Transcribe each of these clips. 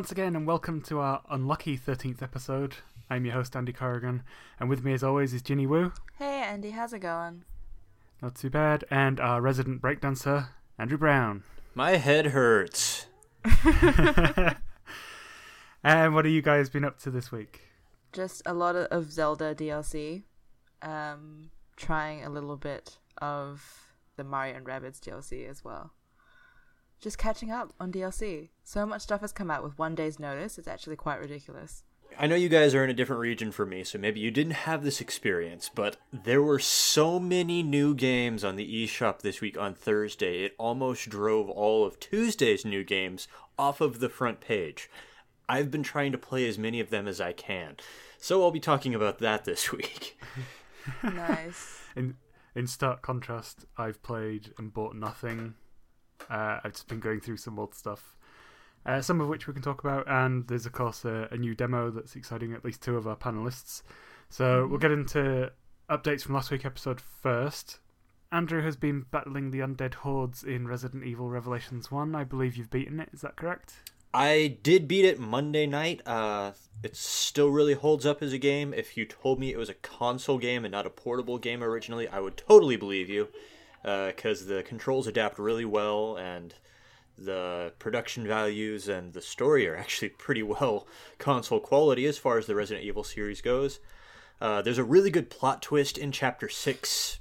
Hello, once again, and welcome to our unlucky 13th episode. I'm your host, Andy Corrigan, and with me, as always, is Ginny Wu. Hey, Andy, how's it going? Not too bad. And our resident breakdancer, Andrew Brown. My head hurts. and what have you guys been up to this week? Just a lot of Zelda DLC. Um, trying a little bit of the Mario and Rabbids DLC as well just catching up on DLC. So much stuff has come out with one day's notice, it's actually quite ridiculous. I know you guys are in a different region from me, so maybe you didn't have this experience, but there were so many new games on the eShop this week on Thursday, it almost drove all of Tuesday's new games off of the front page. I've been trying to play as many of them as I can, so I'll be talking about that this week. nice. In in stark contrast, I've played and bought nothing uh, I've just been going through some old stuff, uh, some of which we can talk about, and there's of course a, a new demo that's exciting at least two of our panelists. So mm-hmm. we'll get into updates from last week episode first. Andrew has been battling the undead hordes in Resident Evil Revelations 1. I believe you've beaten it, is that correct? I did beat it Monday night. Uh, it still really holds up as a game. If you told me it was a console game and not a portable game originally, I would totally believe you because uh, the controls adapt really well and the production values and the story are actually pretty well console quality as far as the Resident Evil series goes. Uh, there's a really good plot twist in Chapter 6.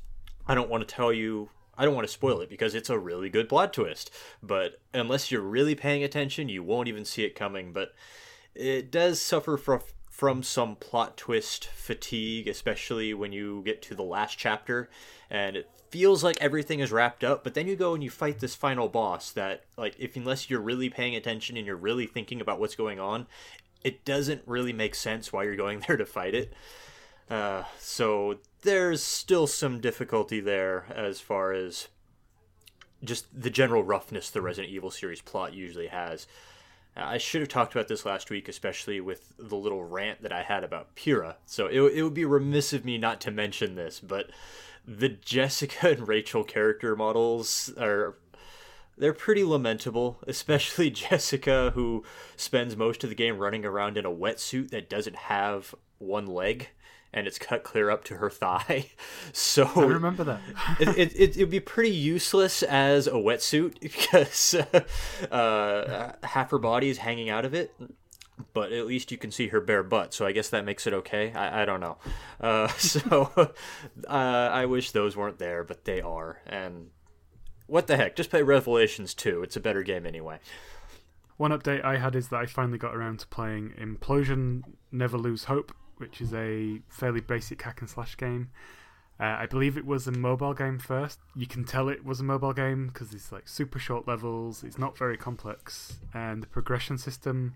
I don't want to tell you, I don't want to spoil it because it's a really good plot twist. But unless you're really paying attention, you won't even see it coming. But it does suffer from from some plot twist fatigue, especially when you get to the last chapter and it feels like everything is wrapped up, but then you go and you fight this final boss that like if unless you're really paying attention and you're really thinking about what's going on, it doesn't really make sense why you're going there to fight it. Uh, so there's still some difficulty there as far as just the general roughness the Resident Evil series plot usually has. I should have talked about this last week, especially with the little rant that I had about Pyra. So it, it would be remiss of me not to mention this, but the Jessica and Rachel character models are they're pretty lamentable, especially Jessica who spends most of the game running around in a wetsuit that doesn't have one leg and it's cut clear up to her thigh. So I remember that. it, it, it would be pretty useless as a wetsuit because uh, half her body is hanging out of it. But at least you can see her bare butt, so I guess that makes it okay. I, I don't know. Uh, so uh, I wish those weren't there, but they are. And what the heck? Just play Revelations 2. It's a better game anyway. One update I had is that I finally got around to playing Implosion Never Lose Hope, which is a fairly basic hack and slash game. Uh, I believe it was a mobile game first. You can tell it was a mobile game because it's like super short levels. It's not very complex, and the progression system.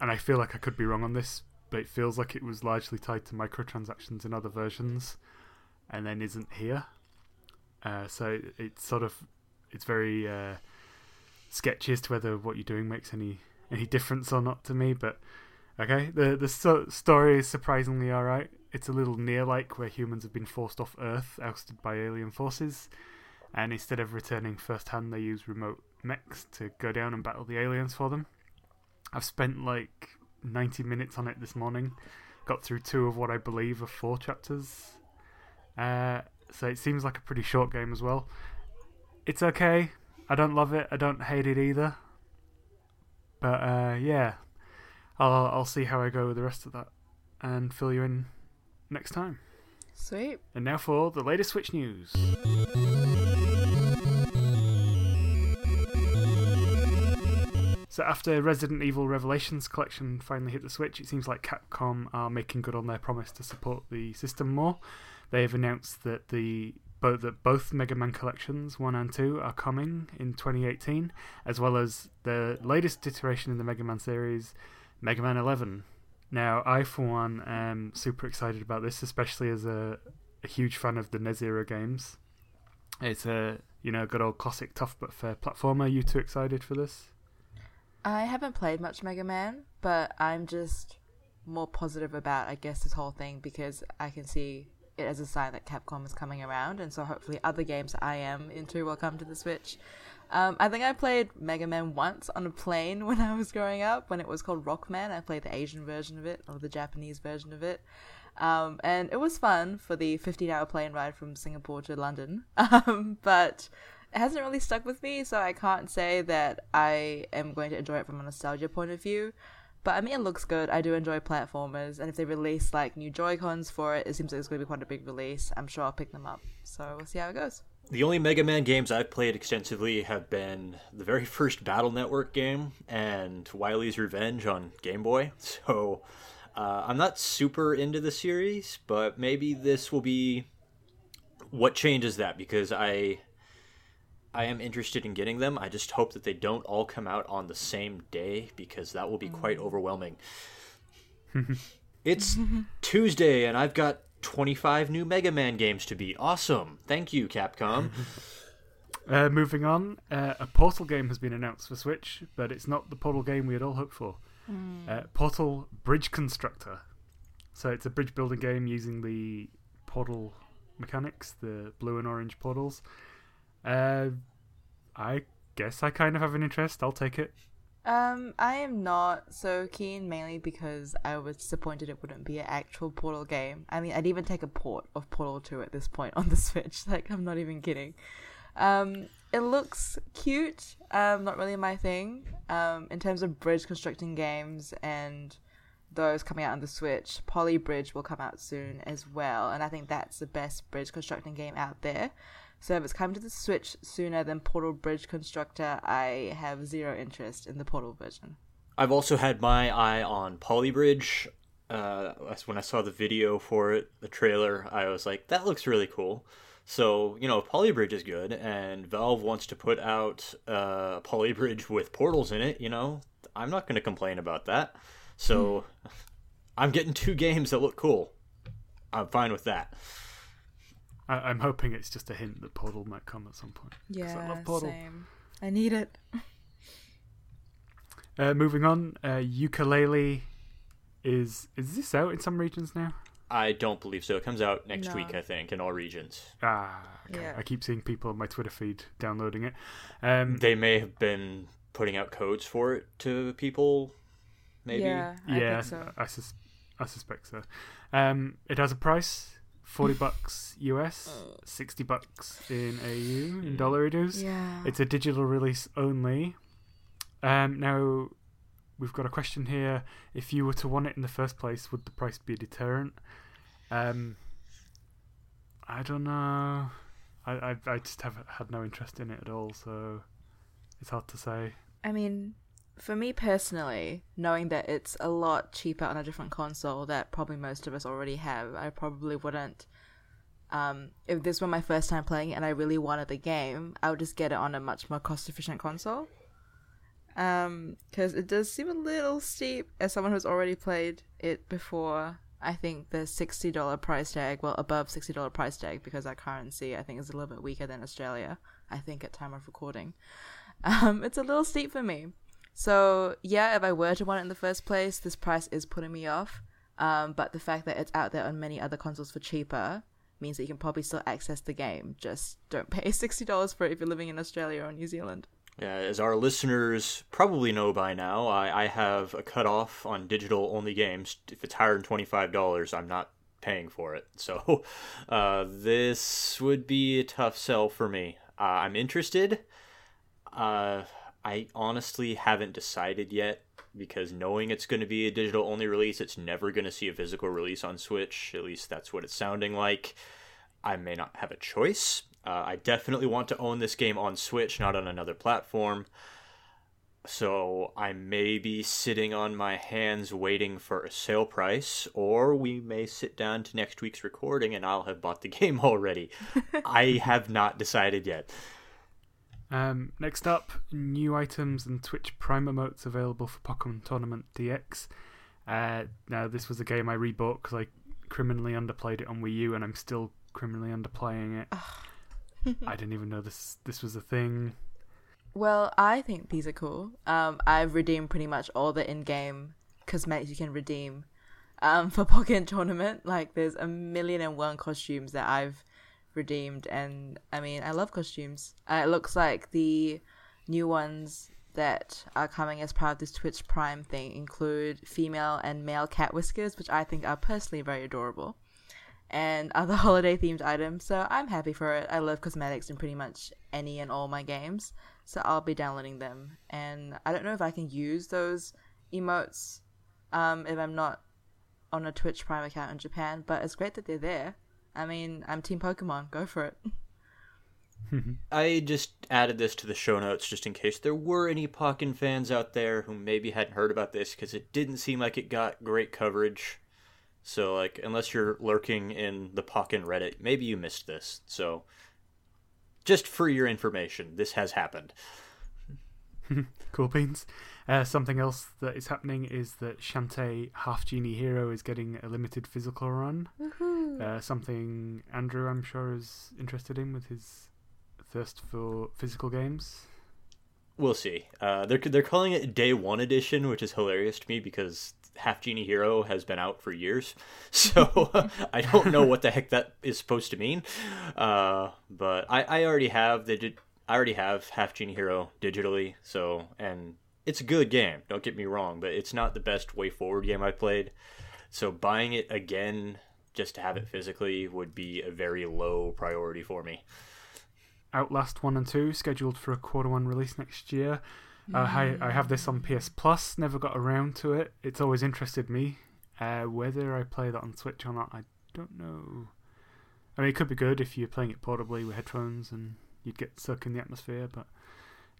And I feel like I could be wrong on this, but it feels like it was largely tied to microtransactions in other versions, and then isn't here. Uh, so it's sort of it's very uh, sketchy as to whether what you're doing makes any any difference or not to me, but Okay, the the so- story is surprisingly alright. It's a little near like, where humans have been forced off Earth, ousted by alien forces, and instead of returning first hand, they use remote mechs to go down and battle the aliens for them. I've spent like 90 minutes on it this morning, got through two of what I believe are four chapters. Uh, so it seems like a pretty short game as well. It's okay. I don't love it. I don't hate it either. But uh, yeah, I'll I'll see how I go with the rest of that and fill you in next time. Sweet. And now for the latest Switch news. So after Resident Evil Revelations collection finally hit the Switch, it seems like Capcom are making good on their promise to support the system more. They have announced that the both that both Mega Man collections, one and two, are coming in 2018, as well as the latest iteration in the Mega Man series, Mega Man 11. Now, I, for one, am super excited about this, especially as a, a huge fan of the NES era games. It's a you know good old classic tough but fair platformer. Are you too excited for this? I haven't played much Mega Man, but I'm just more positive about I guess this whole thing because I can see it as a sign that Capcom is coming around, and so hopefully other games I am into will come to the Switch. Um, I think I played Mega Man once on a plane when I was growing up, when it was called Rockman. I played the Asian version of it, or the Japanese version of it. Um, and it was fun for the 15 hour plane ride from Singapore to London. Um, but it hasn't really stuck with me, so I can't say that I am going to enjoy it from a nostalgia point of view. But I mean, it looks good. I do enjoy platformers, and if they release like new Joy Cons for it, it seems like it's going to be quite a big release. I'm sure I'll pick them up. So we'll see how it goes. The only Mega Man games I've played extensively have been the very first Battle Network game and Wily's Revenge on Game Boy. So uh, I'm not super into the series, but maybe this will be what changes that because I I am interested in getting them. I just hope that they don't all come out on the same day because that will be quite overwhelming. it's Tuesday and I've got 25 new Mega Man games to be. Awesome. Thank you, Capcom. Uh, moving on, uh, a Portal game has been announced for Switch, but it's not the Portal game we had all hoped for. Uh, Portal Bridge Constructor. So it's a bridge building game using the Portal mechanics, the blue and orange portals. Uh, I guess I kind of have an interest. I'll take it. Um, I am not so keen, mainly because I was disappointed it wouldn't be an actual Portal game. I mean, I'd even take a port of Portal 2 at this point on the Switch. Like, I'm not even kidding. Um, it looks cute. Um, not really my thing. Um, in terms of bridge constructing games and those coming out on the Switch, Poly Bridge will come out soon as well, and I think that's the best bridge constructing game out there. So if it's coming to the Switch sooner than Portal Bridge Constructor, I have zero interest in the Portal version. I've also had my eye on Polybridge. Uh, when I saw the video for it, the trailer. I was like, that looks really cool. So you know, if Polybridge is good, and Valve wants to put out uh, Polybridge with portals in it, you know, I'm not going to complain about that. So I'm getting two games that look cool. I'm fine with that. I- I'm hoping it's just a hint that Portal might come at some point. 'cause I love Portal. same. I need it. Uh, moving on, uh, Yooka-Laylee is is this out in some regions now? I don't believe so. It comes out next No. week, I think, in all regions. Ah, okay. Yeah. I keep seeing people on my Twitter feed downloading it. Um, They may have been putting out codes for it to people. Maybe. Yeah, I yeah, think so. I, sus- I suspect so. Um, it has a price: forty bucks US, sixty bucks in AU in dollar dues. Yeah. It's a digital release only. Um, now, we've got a question here. If you were to want it in the first place, would the price be a deterrent? Um, I don't know. I, I, I just have had no interest in it at all, so it's hard to say. I mean, for me personally, knowing that it's a lot cheaper on a different console that probably most of us already have, I probably wouldn't. Um, if this were my first time playing and I really wanted the game, I would just get it on a much more cost efficient console. Um, because it does seem a little steep as someone who's already played it before. I think the sixty dollar price tag, well above sixty dollar price tag, because our currency I think is a little bit weaker than Australia. I think at time of recording, um, it's a little steep for me. So yeah, if I were to want it in the first place, this price is putting me off. Um, but the fact that it's out there on many other consoles for cheaper means that you can probably still access the game. Just don't pay sixty dollars for it if you're living in Australia or New Zealand. Yeah, as our listeners probably know by now, I, I have a cutoff on digital only games. If it's higher than $25, I'm not paying for it. So uh, this would be a tough sell for me. Uh, I'm interested. Uh, I honestly haven't decided yet because knowing it's going to be a digital only release, it's never going to see a physical release on Switch. At least that's what it's sounding like. I may not have a choice. Uh, I definitely want to own this game on Switch, not on another platform. So I may be sitting on my hands waiting for a sale price, or we may sit down to next week's recording and I'll have bought the game already. I have not decided yet. Um, next up, new items and Twitch Prime emotes available for Pokken Tournament DX. Uh, now, this was a game I rebought because I criminally underplayed it on Wii U, and I'm still criminally underplaying it. I didn't even know this this was a thing. Well, I think these are cool. Um, I've redeemed pretty much all the in-game cosmetics you can redeem um, for Pokemon Tournament. Like, there's a million and one costumes that I've redeemed, and I mean, I love costumes. Uh, it looks like the new ones that are coming as part of this Twitch Prime thing include female and male cat whiskers, which I think are personally very adorable, and other holiday themed items. So I'm happy for it. I love cosmetics in pretty much any and all my games, so I'll be downloading them. And I don't know if I can use those emotes um, if I'm not on a Twitch Prime account in Japan, but it's great that they're there. I mean, I'm Team Pokemon. Go for it. I just added this to the show notes just in case there were any Pokken fans out there who maybe hadn't heard about this because it didn't seem like it got great coverage. So, like, unless you're lurking in the Pokken Reddit, maybe you missed this. So, just for your information, this has happened. cool beans. Uh, something else that is happening is that Shantae Half Genie Hero is getting a limited physical run. Uh, something Andrew, I'm sure, is interested in with his thirst for physical games. We'll see. Uh, they're they're calling it Day One Edition, which is hilarious to me because Half Genie Hero has been out for years, so I don't know what the heck that is supposed to mean. Uh, but I, I already have the di- I already have Half Genie Hero digitally, so and it's a good game. Don't get me wrong, but it's not the best WayForward game I've played. So buying it again just to have it physically would be a very low priority for me. Outlast 1 and 2 scheduled for a quarter one release next year. Uh, I, I have this on PS Plus, never got around to it. It's always interested me. Uh, whether I play that on Switch or not, I don't know. I mean, it could be good if you're playing it portably with headphones and you'd get stuck in the atmosphere, but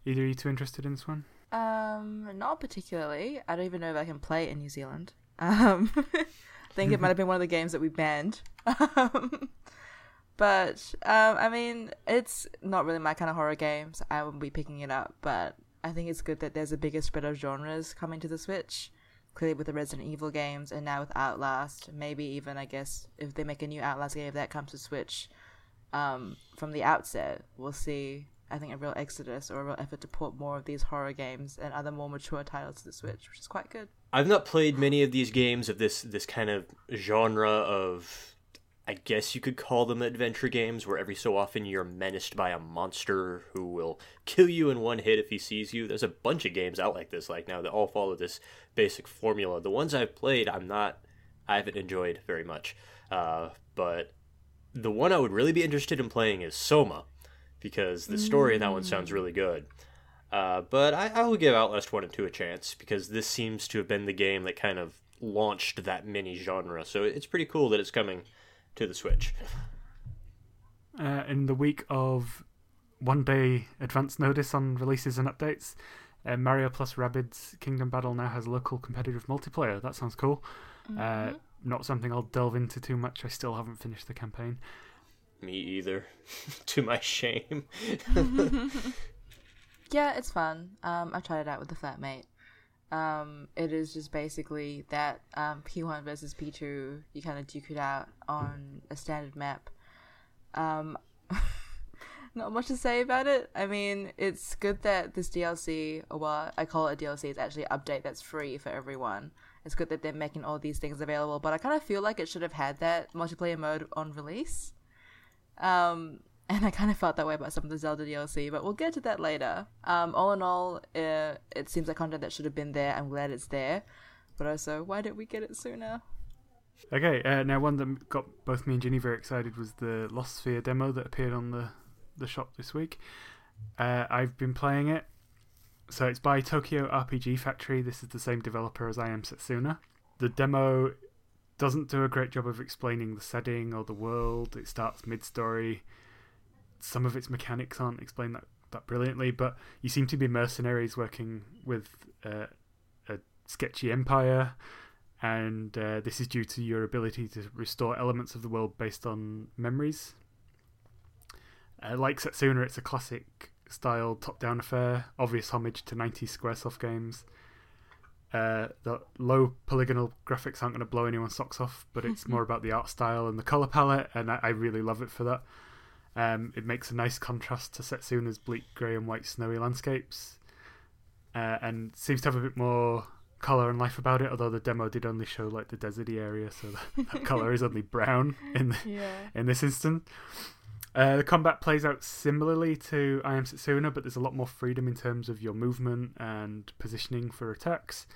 either you too interested in this one? Um, not particularly. I don't even know if I can play it in New Zealand. Um, I think it might have been one of the games that we banned. Um, but um, I mean, it's not really my kind of horror games. so I won't be picking it up. But I think it's good that there's a bigger spread of genres coming to the Switch. Clearly, with the Resident Evil games, and now with Outlast, maybe even I guess if they make a new Outlast game, that comes to Switch, um, from the outset, we'll see. I think a real exodus or a real effort to port more of these horror games and other more mature titles to the Switch, which is quite good. I've not played many of these games of this this kind of genre of I guess you could call them adventure games where every so often you're menaced by a monster who will kill you in one hit if he sees you. There's a bunch of games out like this like now that all follow this basic formula. The ones I've played, I'm not I haven't enjoyed very much. Uh, but the one I would really be interested in playing is Soma because the story in that one sounds really good. Uh, but I, I will give Outlast 1 and 2 a chance because this seems to have been the game that kind of launched that mini genre. So it's pretty cool that it's coming to the Switch. Uh, in the week of one day advance notice on releases and updates, uh, Mario plus Rabbids Kingdom Battle now has local competitive multiplayer. That sounds cool. Uh, not something I'll delve into too much. I still haven't finished the campaign. Me either, to my shame. Yeah, it's fun. Um, I tried it out with the flatmate. Um, it is just basically that um, P1 versus P2. You kind of duke it out on a standard map. Um, not much to say about it. I mean, it's good that this DLC, or well, I call it a DLC, it's actually an update that's free for everyone. It's good that they're making all these things available, but I kind of feel like it should have had that multiplayer mode on release. Um, and I kind of felt that way about some of the Zelda DLC, but we'll get to that later. Um, all in all, uh, it seems like content that should have been there. I'm glad it's there, but also, why didn't we get it sooner? Okay, uh, now one that got both me and Ginny very excited was the Lost Sphear demo that appeared on the, the shop this week. Uh, I've been playing it. So it's by Tokyo RPG Factory. This is the same developer as I Am Setsuna. The demo doesn't do a great job of explaining the setting or the world. It starts mid story. Some of its mechanics aren't explained that, that brilliantly, but you seem to be mercenaries working with uh, a sketchy empire and uh, this is due to your ability to restore elements of the world based on memories. Uh, like Setsuna, it's a classic style top down affair, obvious homage to 90s Squaresoft games. Uh, the low polygonal graphics aren't going to blow anyone's socks off, but it's more about the art style and the color palette, and I, I really love it for that. Um, it makes a nice contrast to Setsuna's bleak grey and white snowy landscapes, uh, and seems to have a bit more color and life about it. Although the demo did only show like the deserty area, so that, that color is only brown in the, Yeah. in this instant. Uh, the combat plays out similarly to I Am Setsuna, but there's a lot more freedom in terms of your movement and positioning for attacks.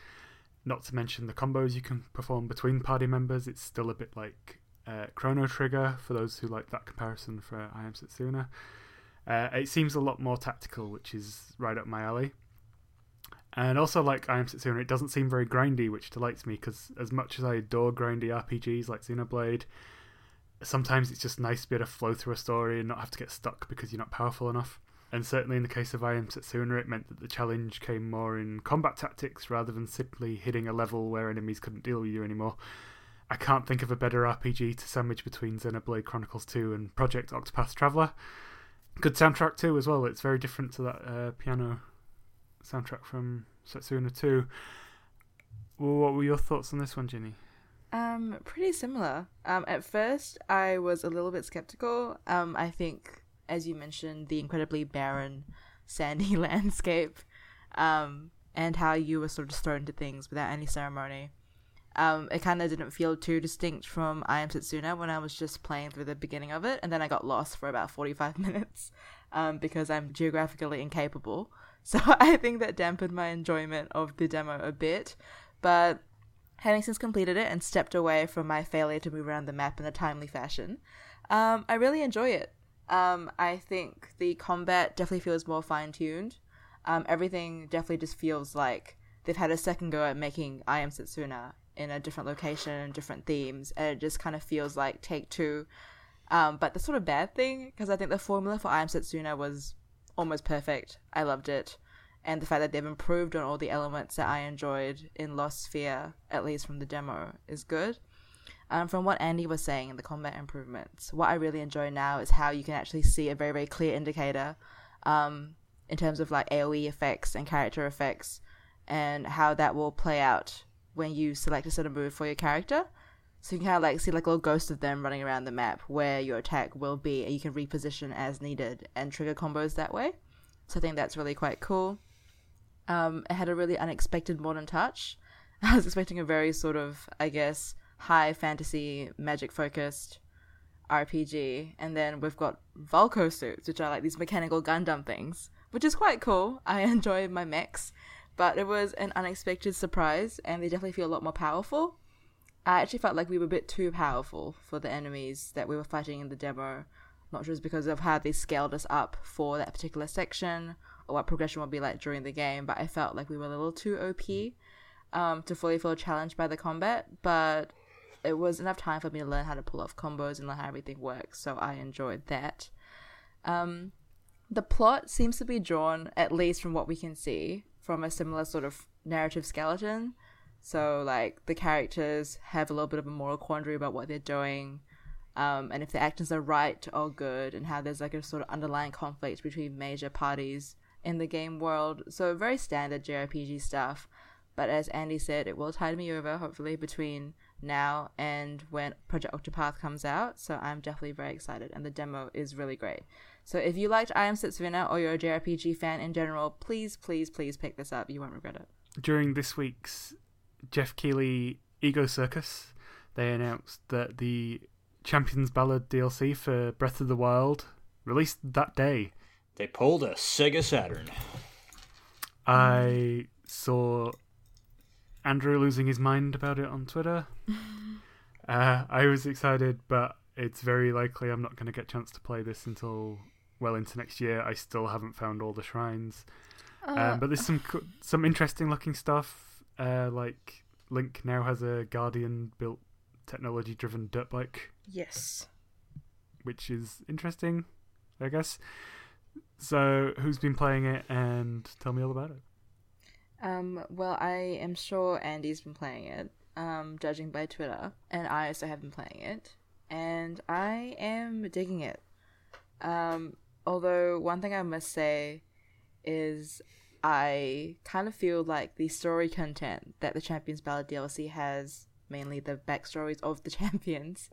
Not to mention the combos you can perform between party members. It's still a bit like uh, Chrono Trigger for those who like that comparison for I Am Setsuna. Uh, it seems a lot more tactical, which is right up my alley. And also, like I Am Setsuna, it doesn't seem very grindy, which delights me because as much as I adore grindy RPGs like Xenoblade, sometimes it's just nice to be able to flow through a story and not have to get stuck because you're not powerful enough. And certainly in the case of I Am Setsuna, it meant that the challenge came more in combat tactics rather than simply hitting a level where enemies couldn't deal with you anymore. I can't think of a better RPG to sandwich between Xenoblade Chronicles 2 and Project Octopath Traveler. Good soundtrack too, as well. It's very different to that uh, piano soundtrack from Setsuna 2. Well, what were your thoughts on this one, Ginny? Um, pretty similar. Um, at first, I was a little bit skeptical. Um, I think, as you mentioned, the incredibly barren, sandy landscape, um, and how you were sort of thrown into things without any ceremony. Um, it kind of didn't feel too distinct from I Am Setsuna when I was just playing through the beginning of it, and then I got lost for about 45 minutes um, because I'm geographically incapable. So I think that dampened my enjoyment of the demo a bit. But having since completed it and stepped away from my failure to move around the map in a timely fashion, um, I really enjoy it. Um, I think the combat definitely feels more fine tuned. Um, everything definitely just feels like they've had a second go at making I Am Setsuna in a different location and different themes, and it just kind of feels like Take Two. Um, but the sort of bad thing, because I think the formula for I Am Setsuna was almost perfect. I loved it. And the fact that they've improved on all the elements that I enjoyed in Lost Sphear, at least from the demo, is good. Um, from what Andy was saying in the combat improvements, what I really enjoy now is how you can actually see a very, very clear indicator um, in terms of like AoE effects and character effects and how that will play out when you select a certain move for your character. So you can kind of like see like a little ghost of them running around the map where your attack will be, and you can reposition as needed and trigger combos that way. So I think that's really quite cool. Um, it had a really unexpected modern touch. I was expecting a very sort of, I guess, high fantasy, magic focused RPG, and then we've got Vulcosuits, which are like these mechanical Gundam things, which is quite cool. I enjoy my mechs, but it was an unexpected surprise, and they definitely feel a lot more powerful. I actually felt like we were a bit too powerful for the enemies that we were fighting in the demo, not sure just because of how they scaled us up for that particular section what progression will be like during the game, but I felt like we were a little too OP um, to fully feel challenged by the combat. But it was enough time for me to learn how to pull off combos and learn how everything works, so I enjoyed that. Um, the plot seems to be drawn, at least from what we can see, from a similar sort of narrative skeleton. So, like, the characters have a little bit of a moral quandary about what they're doing, um, and if their actions are right or good, and how there's like a sort of underlying conflict between major parties in the game world. So very standard JRPG stuff. But as Andy said, it will tide me over, hopefully, between now and when Project Octopath comes out. So I'm definitely very excited, and the demo is really great. So if you liked I Am Setsuna or you're a JRPG fan in general, please, please, please pick this up. You won't regret it. During this week's Geoff Keighley Ego Circus, they announced that the Champions Ballad DLC for Breath of the Wild released that day. They pulled a Sega Saturn. I saw Andrew losing his mind about it on Twitter. uh, I was excited, but it's very likely I'm not going to get a chance to play this until well into next year. I still haven't found all the shrines, uh, um, but there's some some interesting looking stuff. Uh, like Link now has a Guardian built technology driven dirt bike. Yes, which is interesting, I guess. So, who's been playing it, and tell me all about it. Um, well, I am sure Andy's been playing it, um, judging by Twitter, and I also have been playing it, and I am digging it. Um, although one thing I must say is I kind of feel like the story content that the Champions Ballad DLC has, mainly the backstories of the champions,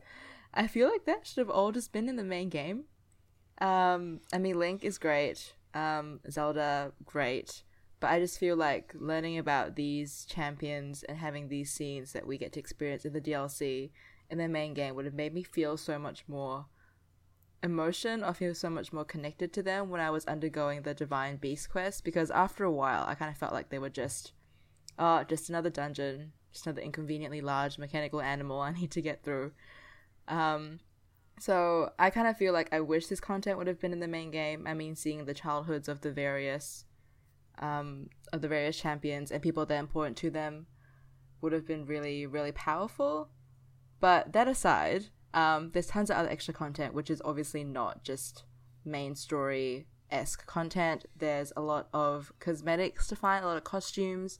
I feel like that should have all just been in the main game. Um, I mean, Link is great. Um, Zelda, great. But I just feel like learning about these champions and having these scenes that we get to experience in the DLC in the main game would have made me feel so much more emotion or feel so much more connected to them when I was undergoing the Divine Beast quest because after a while I kind of felt like they were just, oh, just another dungeon, just another inconveniently large mechanical animal I need to get through. Um, so I kind of feel like I wish this content would have been in the main game. I mean, seeing the childhoods of the various, um, of the various champions and people that are important to them would have been really, really powerful. But that aside, um, there's tons of other extra content, which is obviously not just main story esque content. There's a lot of cosmetics to find, a lot of costumes.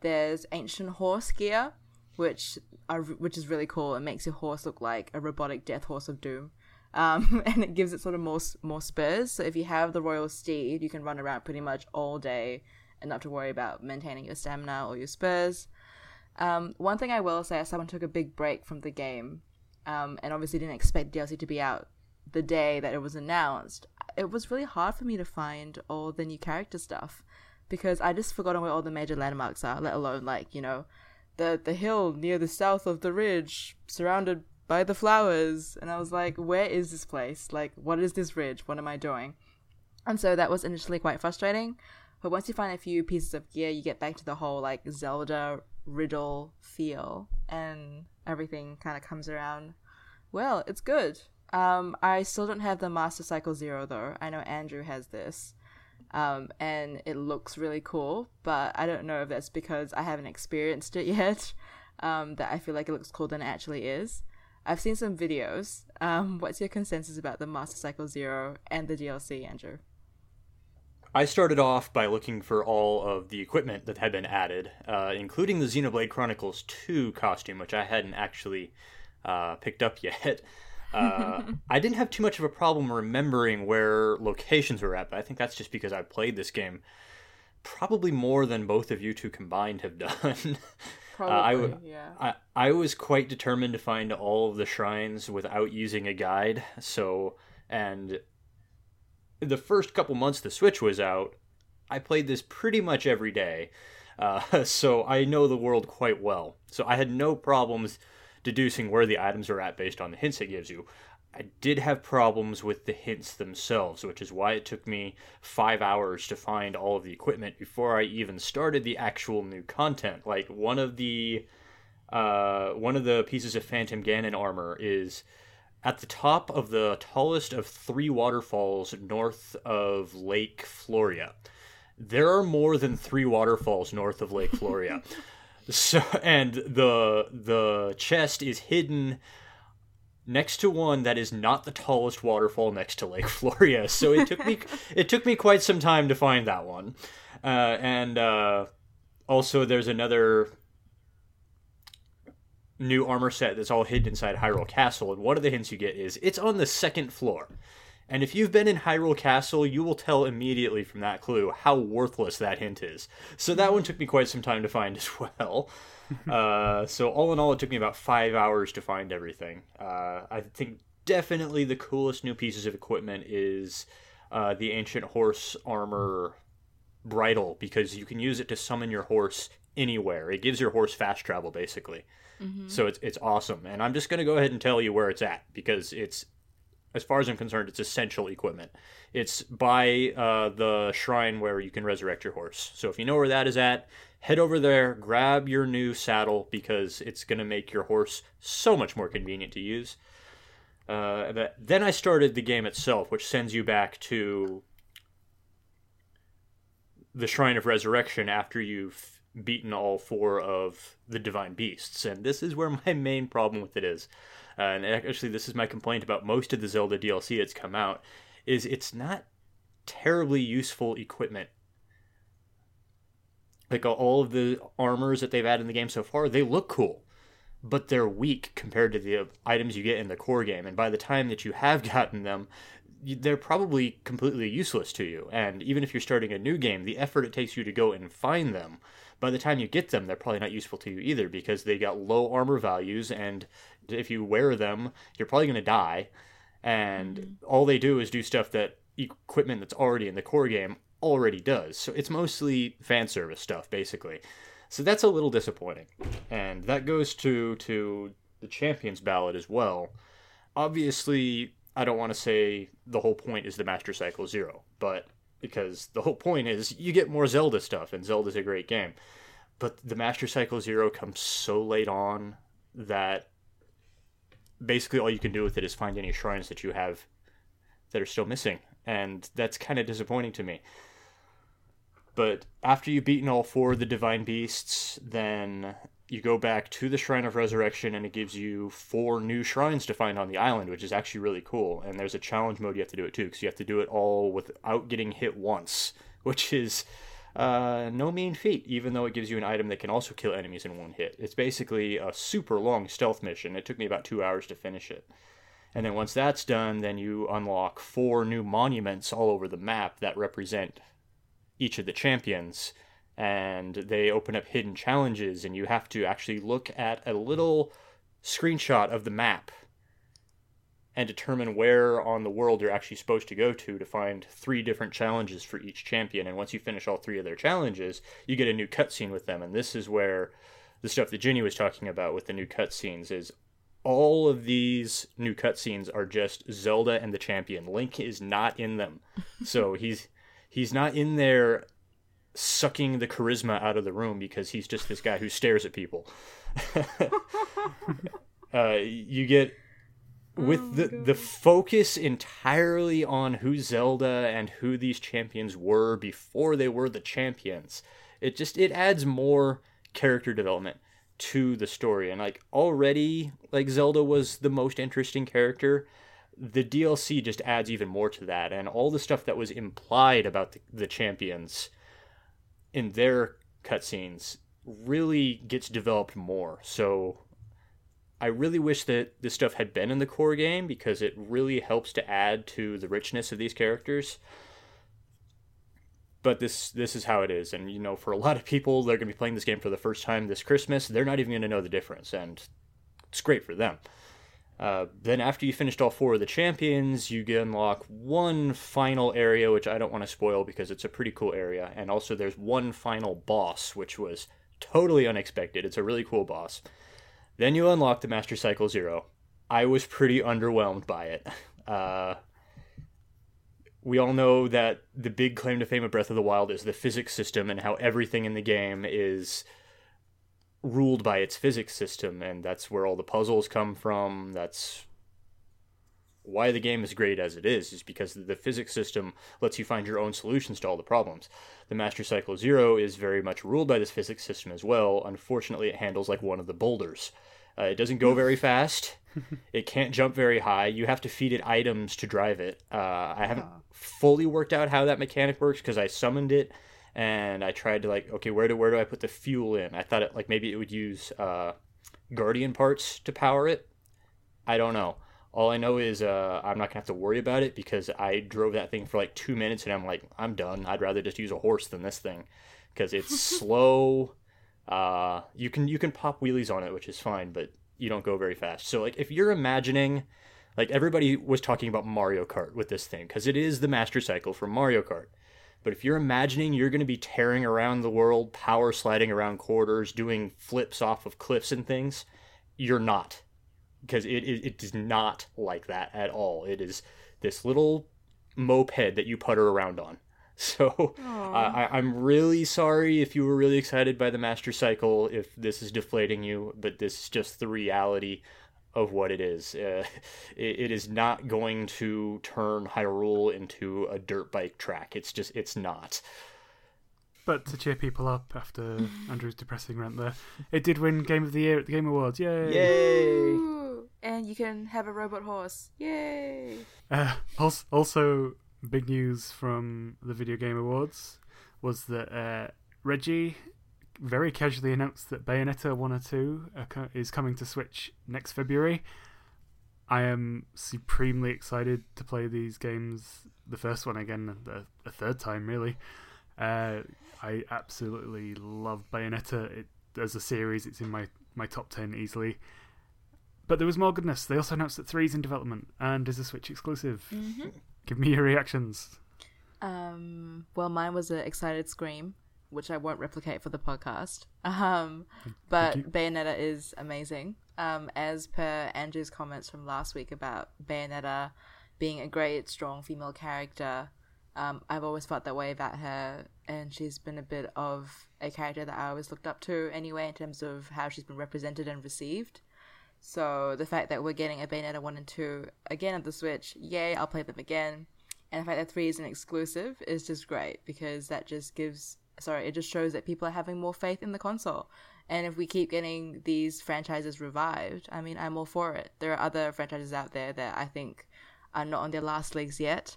There's ancient horse gear, which are which is really cool. It makes your horse look like a robotic death horse of doom, um, and it gives it sort of more more spurs. So if you have the royal steed, you can run around pretty much all day and not to worry about maintaining your stamina or your spurs. Um, one thing I will say, someone took a big break from the game, um, and obviously didn't expect DLC to be out the day that it was announced, it was really hard for me to find all the new character stuff because I just forgotten where all the major landmarks are, let alone like, you know, the the hill near the south of the ridge, surrounded by the flowers. And I was like, where is this place? Like, what is this ridge? What am I doing? And so that was initially quite frustrating. But once you find a few pieces of gear, you get back to the whole like Zelda riddle feel, and everything kind of comes around. Well, it's good. Um, I still don't have the Master Cycle Zero though. I know Andrew has this um, and it looks really cool. But I don't know if that's because I haven't experienced it yet. Um, that I feel like it looks cooler than it actually is. I've seen some videos. Um, what's your consensus about the Master Cycle Zero and the DLC, Andrew? I started off by looking for all of the equipment that had been added, uh, including the Xenoblade Chronicles 2 costume, which I hadn't actually uh, picked up yet. Uh, I didn't have too much of a problem remembering where locations were at, but I think that's just because I played this game probably more than both of you two combined have done. Probably, uh, I, yeah. I, I was quite determined to find all of the shrines without using a guide. So, and the first couple months the Switch was out, I played this pretty much every day. Uh, so I know the world quite well. So I had no problems deducing where the items are at based on the hints it gives you. I did have problems with the hints themselves, which is why it took me five hours to find all of the equipment before I even started the actual new content. Like one of the uh, one of the pieces of Phantom Ganon armor is at the top of the tallest of three waterfalls north of Lake Floria. There are more than three waterfalls north of Lake Floria. So and the the chest is hidden next to one that is not the tallest waterfall next to Lake Floria. So it took me it took me quite some time to find that one. Uh, and uh, also there's another new armor set that's all hidden inside Hyrule Castle and one of the hints you get is it's on the second floor. And if you've been in Hyrule Castle, you will tell immediately from that clue how worthless that hint is. So that one took me quite some time to find as well. uh, so all in all, it took me about five hours to find everything. Uh, I think definitely the coolest new pieces of equipment is uh, the ancient horse armor bridle because you can use it to summon your horse anywhere. It gives your horse fast travel basically. Mm-hmm. So it's it's awesome. And I'm just going to go ahead and tell you where it's at because it's as far as I'm concerned, it's essential equipment. It's by uh, the shrine where you can resurrect your horse. So if you know where that is at, head over there, grab your new saddle because it's going to make your horse so much more convenient to use. Uh, then I started the game itself, which sends you back to the Shrine of Resurrection after you've beaten all four of the divine beasts. And this is where my main problem with it is. Uh, and actually, this is my complaint about most of the Zelda DLC that's come out, is it's not terribly useful equipment. Like all of the armors that they've added in the game so far, they look cool, but they're weak compared to the items you get in the core game. And by the time that you have gotten them, they're probably completely useless to you. And even if you're starting a new game, the effort it takes you to go and find them, by the time you get them, they're probably not useful to you either because they got low armor values and if you wear them, you're probably going to die. And mm-hmm. all they do is do stuff that equipment that's already in the core game already does. So it's mostly fan service stuff, basically. So that's a little disappointing. And that goes to to the Champions Ballad as well. Obviously, I don't want to say the whole point is the Master Cycle Zero, but because the whole point is you get more Zelda stuff, and Zelda's a great game. But the Master Cycle Zero comes so late on that basically all you can do with it is find any shrines that you have that are still missing, and that's kind of disappointing to me. But after you've beaten all four of the divine beasts, then you go back to the Shrine of Resurrection and it gives you four new shrines to find on the island, which is actually really cool. And there's a challenge mode you have to do it too, because you have to do it all without getting hit once, which is uh, no mean feat, even though it gives you an item that can also kill enemies in one hit. It's basically a super long stealth mission. It took me about two hours to finish it. And then once that's done, then you unlock four new monuments all over the map that represent each of the champions and they open up hidden challenges and you have to actually look at a little screenshot of the map and determine where on the world you're actually supposed to go to to find three different challenges for each champion and once you finish all three of their challenges you get a new cutscene with them and this is where the stuff that Ginny was talking about with the new cutscenes is all of these new cutscenes are just Zelda and the champion. Link is not in them. so he's he's not in there sucking the charisma out of the room because he's just this guy who stares at people. uh, you get with oh the God. the focus entirely on who Zelda and who these champions were before they were the champions. It just it adds more character development to the story and like already like Zelda was the most interesting character the DLC just adds even more to that and all the stuff that was implied about the, the champions in their cutscenes really gets developed more. So I really wish that this stuff had been in the core game because it really helps to add to the richness of these characters. But this this is how it is, and you know, for a lot of people, they're gonna be playing this game for the first time this Christmas. They're not even gonna know the difference, and it's great for them. Uh, then after you finished all four of the champions, you get unlock one final area, which I don't want to spoil because it's a pretty cool area. And also there's one final boss, which was totally unexpected. It's a really cool boss. Then you unlock the Master Cycle Zero. I was pretty underwhelmed by it. Uh, we all know that the big claim to fame of Breath of the Wild is the physics system and how everything in the game is ruled by its physics system, and that's where all the puzzles come from. That's why the game is great as it is, is because the physics system lets you find your own solutions to all the problems. The Master Cycle Zero is very much ruled by this physics system as well. Unfortunately, it handles like one of the boulders. Uh, it doesn't go very fast. it can't jump very high. You have to feed it items to drive it. Uh, I haven't fully worked out how that mechanic works because I summoned it and I tried to like, okay, where do where do I put the fuel in? I thought it like maybe it would use uh, Guardian parts to power it. I don't know. All I know is uh, I'm not gonna have to worry about it because I drove that thing for like two minutes and I'm like, I'm done. I'd rather just use a horse than this thing because it's slow. Uh, you can you can pop wheelies on it, which is fine, but you don't go very fast. So like if you're imagining, like everybody was talking about Mario Kart with this thing because it is the master cycle from Mario Kart. But if you're imagining you're going to be tearing around the world, power sliding around corridors, doing flips off of cliffs and things, you're not. Because it, it, it is not like that at all. It is this little moped that you putter around on. So uh, I, I'm really sorry if you were really excited by the Master Cycle, if this is deflating you, but this is just the reality of what it is. Uh, it, it is not going to turn Hyrule into a dirt bike track. It's just, it's not. But to cheer people up after Andrew's depressing rant there, it did win Game of the Year at the Game Awards. Yay! Yay! And you can have a robot horse. Yay! Uh, also, big news from the Video Game Awards was that uh, Reggie very casually announced that Bayonetta 1 or 2 is coming to Switch next February. I am supremely excited to play these games, the first one again, the, a third time, really. Uh, I absolutely love Bayonetta. It, as a series, it's in my, my top 10 easily. But there was more goodness. They also announced that 3 is in development and is a Switch exclusive. Mm-hmm. Give me your reactions. Um, well, mine was an excited scream which I won't replicate for the podcast. Um, but Bayonetta is amazing. Um, as per Andrew's comments from last week about Bayonetta being a great, strong female character. Um, I've always felt that way about her, and she's been a bit of a character that I always looked up to anyway, in terms of how she's been represented and received. So the fact that we're getting a Bayonetta 1 and 2 again at the Switch, yay, I'll play them again. And the fact that 3 is an exclusive is just great because that just gives, sorry, it just shows that people are having more faith in the console. And if we keep getting these franchises revived, I mean, I'm all for it. There are other franchises out there that I think are not on their last legs yet.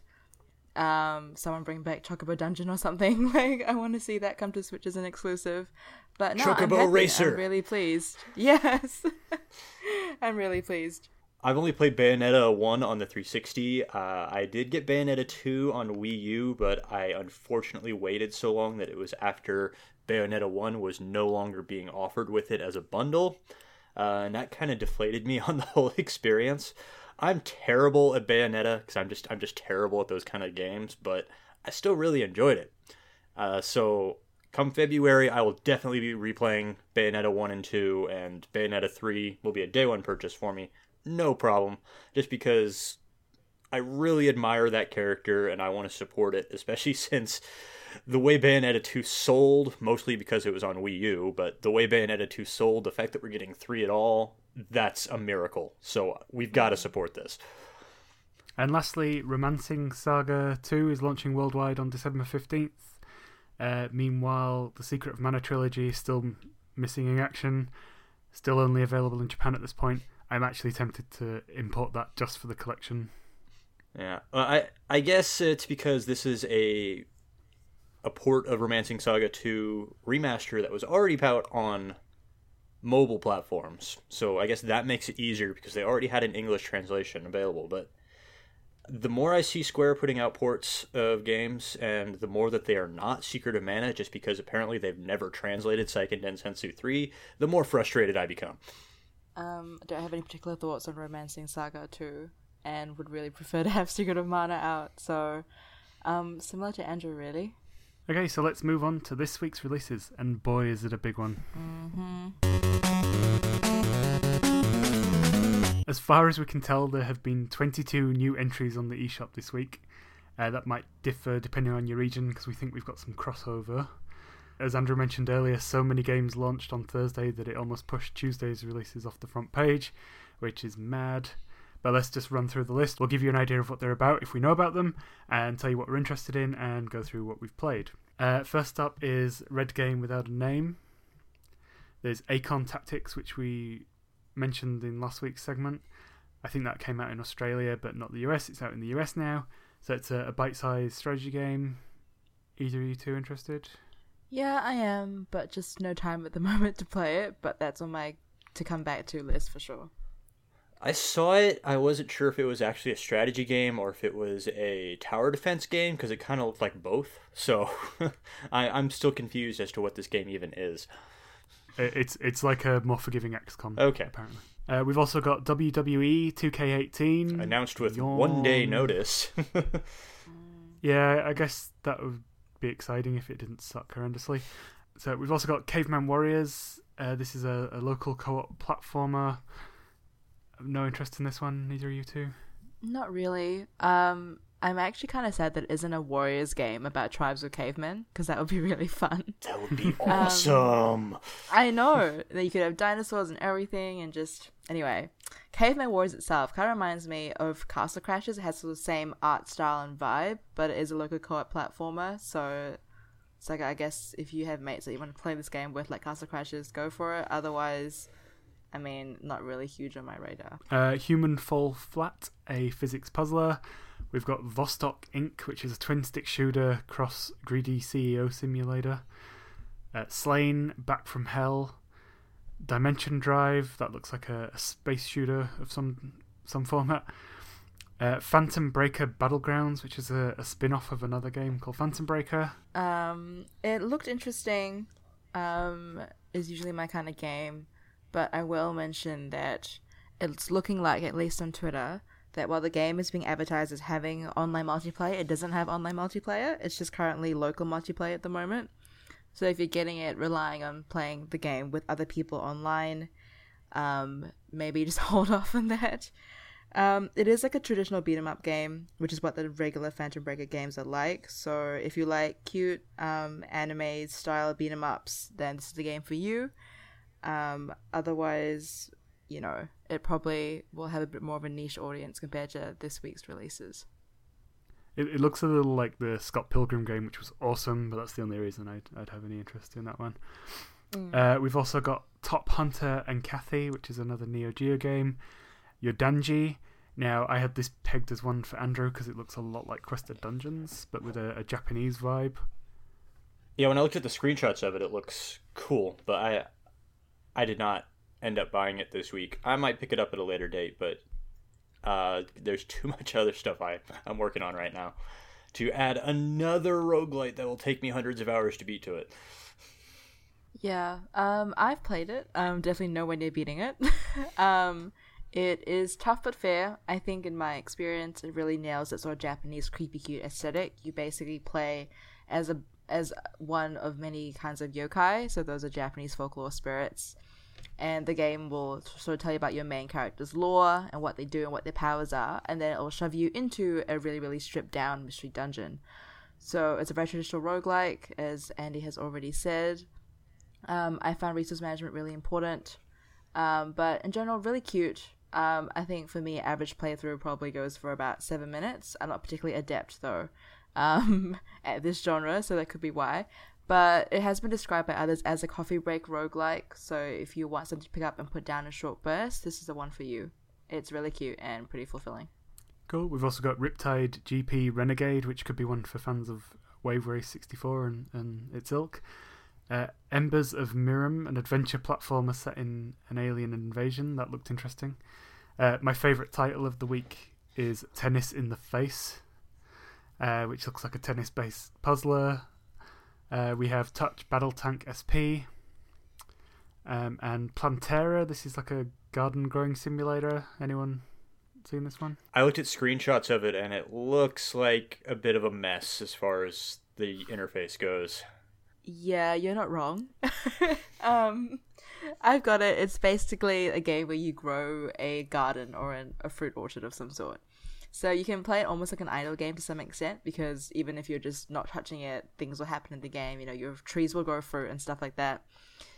Um, someone bring back Chocobo Dungeon or something. like, I want to see that come to Switch as an exclusive. But no, I'm Chocobo happy. Racer. I'm really pleased. Yes, I'm really pleased. I've only played Bayonetta 1 on the 360. Uh, I did get Bayonetta 2 on Wii U, but I unfortunately waited so long that it was after Bayonetta 1 was no longer being offered with it as a bundle. Uh, and that kind of deflated me on the whole experience. I'm terrible at Bayonetta because I'm just I'm just terrible at those kind of games, but I still really enjoyed it. Uh, so come February, I will definitely be replaying Bayonetta 1 and 2, and Bayonetta 3 will be a day one purchase for me. No problem. Just because I really admire that character and I want to support it, especially since the way Bayonetta 2 sold, mostly because it was on Wii U, but the way Bayonetta 2 sold, the fact that we're getting 3 at all, that's a miracle. So we've got to support this. And lastly, Romancing Saga 2 is launching worldwide on December 15th. Uh, meanwhile, the Secret of Mana trilogy is still missing in action, still only available in Japan at this point. I'm actually tempted to import that just for the collection. Yeah, well, I I guess it's because this is a a port of Romancing Saga 2 remaster that was already out on mobile platforms. So I guess that makes it easier because they already had an English translation available. But the more I see Square putting out ports of games, and the more that they are not Secret of Mana, just because apparently they've never translated Seiken Densetsu 3, the more frustrated I become. Um, I don't have any particular thoughts on Romancing Saga 2 and would really prefer to have Secret of Mana out. So, um, similar to Andrew, really. Okay, so let's move on to this week's releases, and boy, is it a big one. As far as we can tell, there have been 22 new entries on the eShop this week. Uh, that might differ depending on your region because we think we've got some crossover. As Andrew mentioned earlier, so many games launched on Thursday that it almost pushed Tuesday's releases off the front page, which is mad. But let's just run through the list. We'll give you an idea of what they're about if we know about them, and tell you what we're interested in, and go through what we've played. Uh, first up is Red Game Without a Name. There's Acon Tactics, which we mentioned in last week's segment. I think that came out in Australia, but not the US. It's out in the US now. So it's a, a bite sized strategy game. Either of you two interested? Yeah, I am, but just no time at the moment to play it. But that's on my to come back to list for sure. I saw it. I wasn't sure if it was actually a strategy game or if it was a tower defense game because it kind of looked like both. So I, I'm still confused as to what this game even is. It's it's like a more forgiving XCOM. Okay. apparently. Uh, we've also got WWE 2K18 Announced with one day notice. Yeah, I guess that would be exciting if it didn't suck horrendously. So we've also got Caveman Warriors. Uh, this is a, a local co-op platformer. No interest in this one, neither of you two. Not really. Um, I'm actually kind of sad that it isn't a Warriors game about tribes of cavemen because that would be really fun. that would be awesome. I know that you could have dinosaurs and everything, and just anyway, Caveman Wars itself kind of reminds me of Castle Crashers. It has sort of the same art style and vibe, but it is a local co-op platformer. So it's like I guess if you have mates that you want to play this game with, like Castle Crashers, go for it. Otherwise, I mean, not really huge on my radar. Uh, Human Fall Flat, a physics puzzler. We've got Vostok Inc., which is a twin stick shooter cross greedy CEO simulator. Uh, Slain, Back from Hell. Dimension Drive, that looks like a, a space shooter of some some format. Uh, Phantom Breaker Battlegrounds, which is a, a spin off of another game called Phantom Breaker. Um, it looked interesting. Um, is usually my kind of game, but I will mention that it's looking like, at least on Twitter, that while the game is being advertised as having online multiplayer, it doesn't have online multiplayer. It's just currently local multiplayer at the moment. So if you're getting it relying on playing the game with other people online, um, maybe just hold off on that. Um, it is like a traditional beat 'em up game, which is what the regular Phantom Breaker games are like. So if you like cute um, anime style beat 'em ups, then this is the game for you. Um, otherwise, you know, it probably will have a bit more of a niche audience compared to this week's releases. It, it looks a little like the Scott Pilgrim game, which was awesome, but that's the only reason I'd, I'd have any interest in that one. Uh, we've also got Top Hunter and Cathy, which is another Neo Geo game. Your Yodanji. Now, I had this pegged as one for Andrew because it looks a lot like Crested Dungeons, but with a, a Japanese vibe. Yeah, when I looked at the screenshots of it, it looks cool, but I I did not end up buying it this week. I might pick it up at a later date, but uh, there's too much other stuff I, I'm working on right now to add another roguelite that will take me hundreds of hours to beat to it. Yeah, um, I've played it. Um, definitely nowhere near beating it. um, it is tough but fair. I think, in my experience, it really nails that sort of Japanese creepy cute aesthetic. You basically play as a as one of many kinds of yokai. So those are Japanese folklore spirits, and the game will sort of tell you about your main character's lore and what they do and what their powers are, and then it will shove you into a really really stripped down mystery dungeon. So it's a very traditional roguelike, as Andy has already said. Um, I found resource management really important, um, but in general, really cute. Um, I think for me, average playthrough probably goes for about seven minutes. I'm not particularly adept though um, at this genre, so that could be why. But it has been described by others as a coffee break roguelike. So if you want something to pick up and put down in short bursts, this is the one for you. It's really cute and pretty fulfilling. Cool. We've also got Riptide GP Renegade, which could be one for fans of Wave Race 64 and, and its ilk. Uh, Embers of Mirrim, an adventure platformer set in an alien invasion. That looked interesting. Uh, my favourite title of the week is Tennis in the Face, uh, which looks like a tennis based puzzler. Uh, we have Touch Battle Tank SP. Um, and Plantera, this is like a garden growing simulator. Anyone seen this one? I looked at screenshots of it and it looks like a bit of a mess as far as the interface goes. Yeah, you're not wrong. um, I've got it. It's basically a game where you grow a garden or an, a fruit orchard of some sort. So you can play it almost like an idle game to some extent because even if you're just not touching it, things will happen in the game. You know, your trees will grow fruit and stuff like that.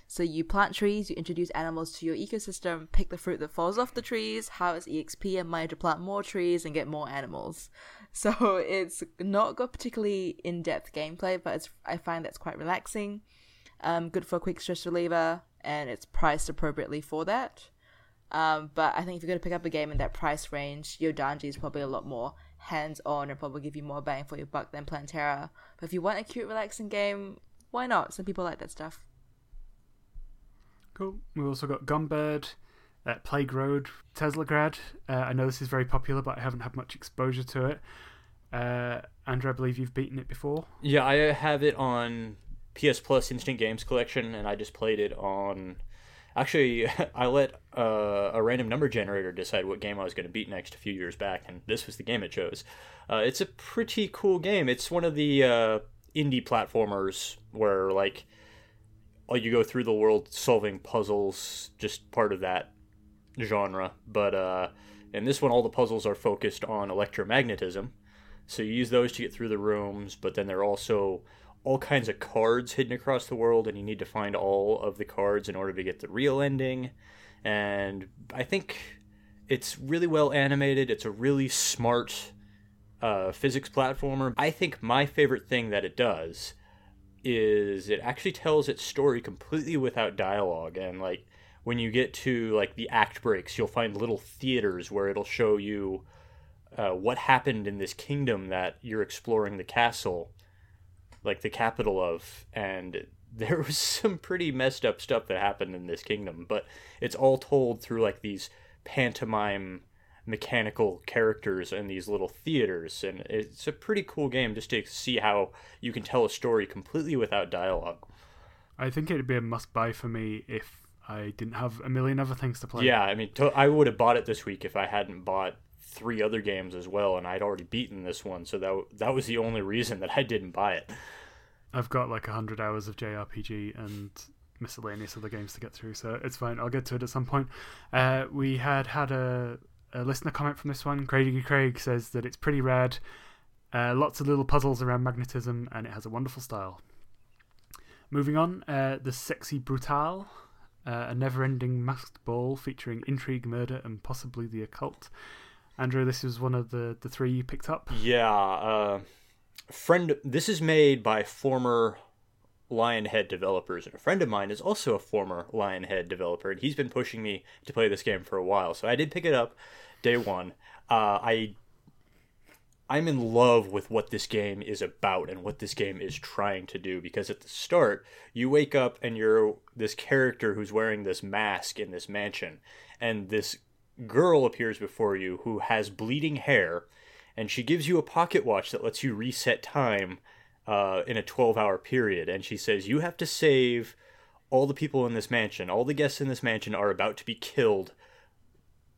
So you plant trees, you introduce animals to your ecosystem, pick the fruit that falls off the trees, harvest EXP and money to plant more trees and get more animals. So it's not got particularly in-depth gameplay, but it's I find that's quite relaxing. Um, good for a quick stress reliever, and it's priced appropriately for that. Um, but I think if you're going to pick up a game in that price range, Yodanji is probably a lot more hands-on and probably give you more bang for your buck than Plantera. But if you want a cute, relaxing game, why not? Some people like that stuff. Cool. We've also got Gunbird, uh, Plague Road, Teslagrad. Uh, I know this is very popular, but I haven't had much exposure to it. Uh, Andrew, I believe you've beaten it before. Yeah, I have it on PS Plus Instant Games Collection, and I just played it on. Actually, I let uh, a random number generator decide what game I was going to beat next a few years back, and this was the game it chose. Uh, it's a pretty cool game. It's one of the uh, indie platformers where, like, you go through the world solving puzzles, just part of that genre. But uh, in this one, all the puzzles are focused on electromagnetism. So you use those to get through the rooms, but then they're also all kinds of cards hidden across the world, and you need to find all of the cards in order to get the real ending. And I think it's really well animated. It's a really smart uh, physics platformer. I think my favorite thing that it does is it actually tells its story completely without dialogue and like when you get to like the act breaks you'll find little theaters where it'll show you uh, what happened in this kingdom that you're exploring the castle like the capital of and there was some pretty messed up stuff that happened in this kingdom but it's all told through like these pantomime mechanical characters in these little theaters and it's a pretty cool game just to see how you can tell a story completely without dialogue I think it'd be a must buy for me if I didn't have a million other things to play. yeah i mean to- i would have bought it this week if i hadn't bought three other games as well and i'd already beaten this one so that that was the only reason that i didn't buy it I've got like 100 hours of JRPG and miscellaneous other games to get through, so it's fine. I'll get to it at some point. Uh, we had had a, a listener comment from this one. Craigie Craig says that it's pretty rad, uh, lots of little puzzles around magnetism, and it has a wonderful style. Moving on, uh, the Sexy Brutale, uh, a never ending masked ball featuring intrigue, murder, and possibly the occult. Andrew, this was one of the, the three you picked up. Yeah, uh, friend. This is made by former Lionhead developers, and a friend of mine is also a former Lionhead developer, and he's been pushing me to play this game for a while. So I did pick it up day one. Uh, I I'm in love with what this game is about and what this game is trying to do because at the start you wake up and you're this character who's wearing this mask in this mansion and this girl appears before you who has bleeding hair, and she gives you a pocket watch that lets you reset time uh, in a 12 hour period. And she says, You have to save all the people in this mansion. All the guests in this mansion are about to be killed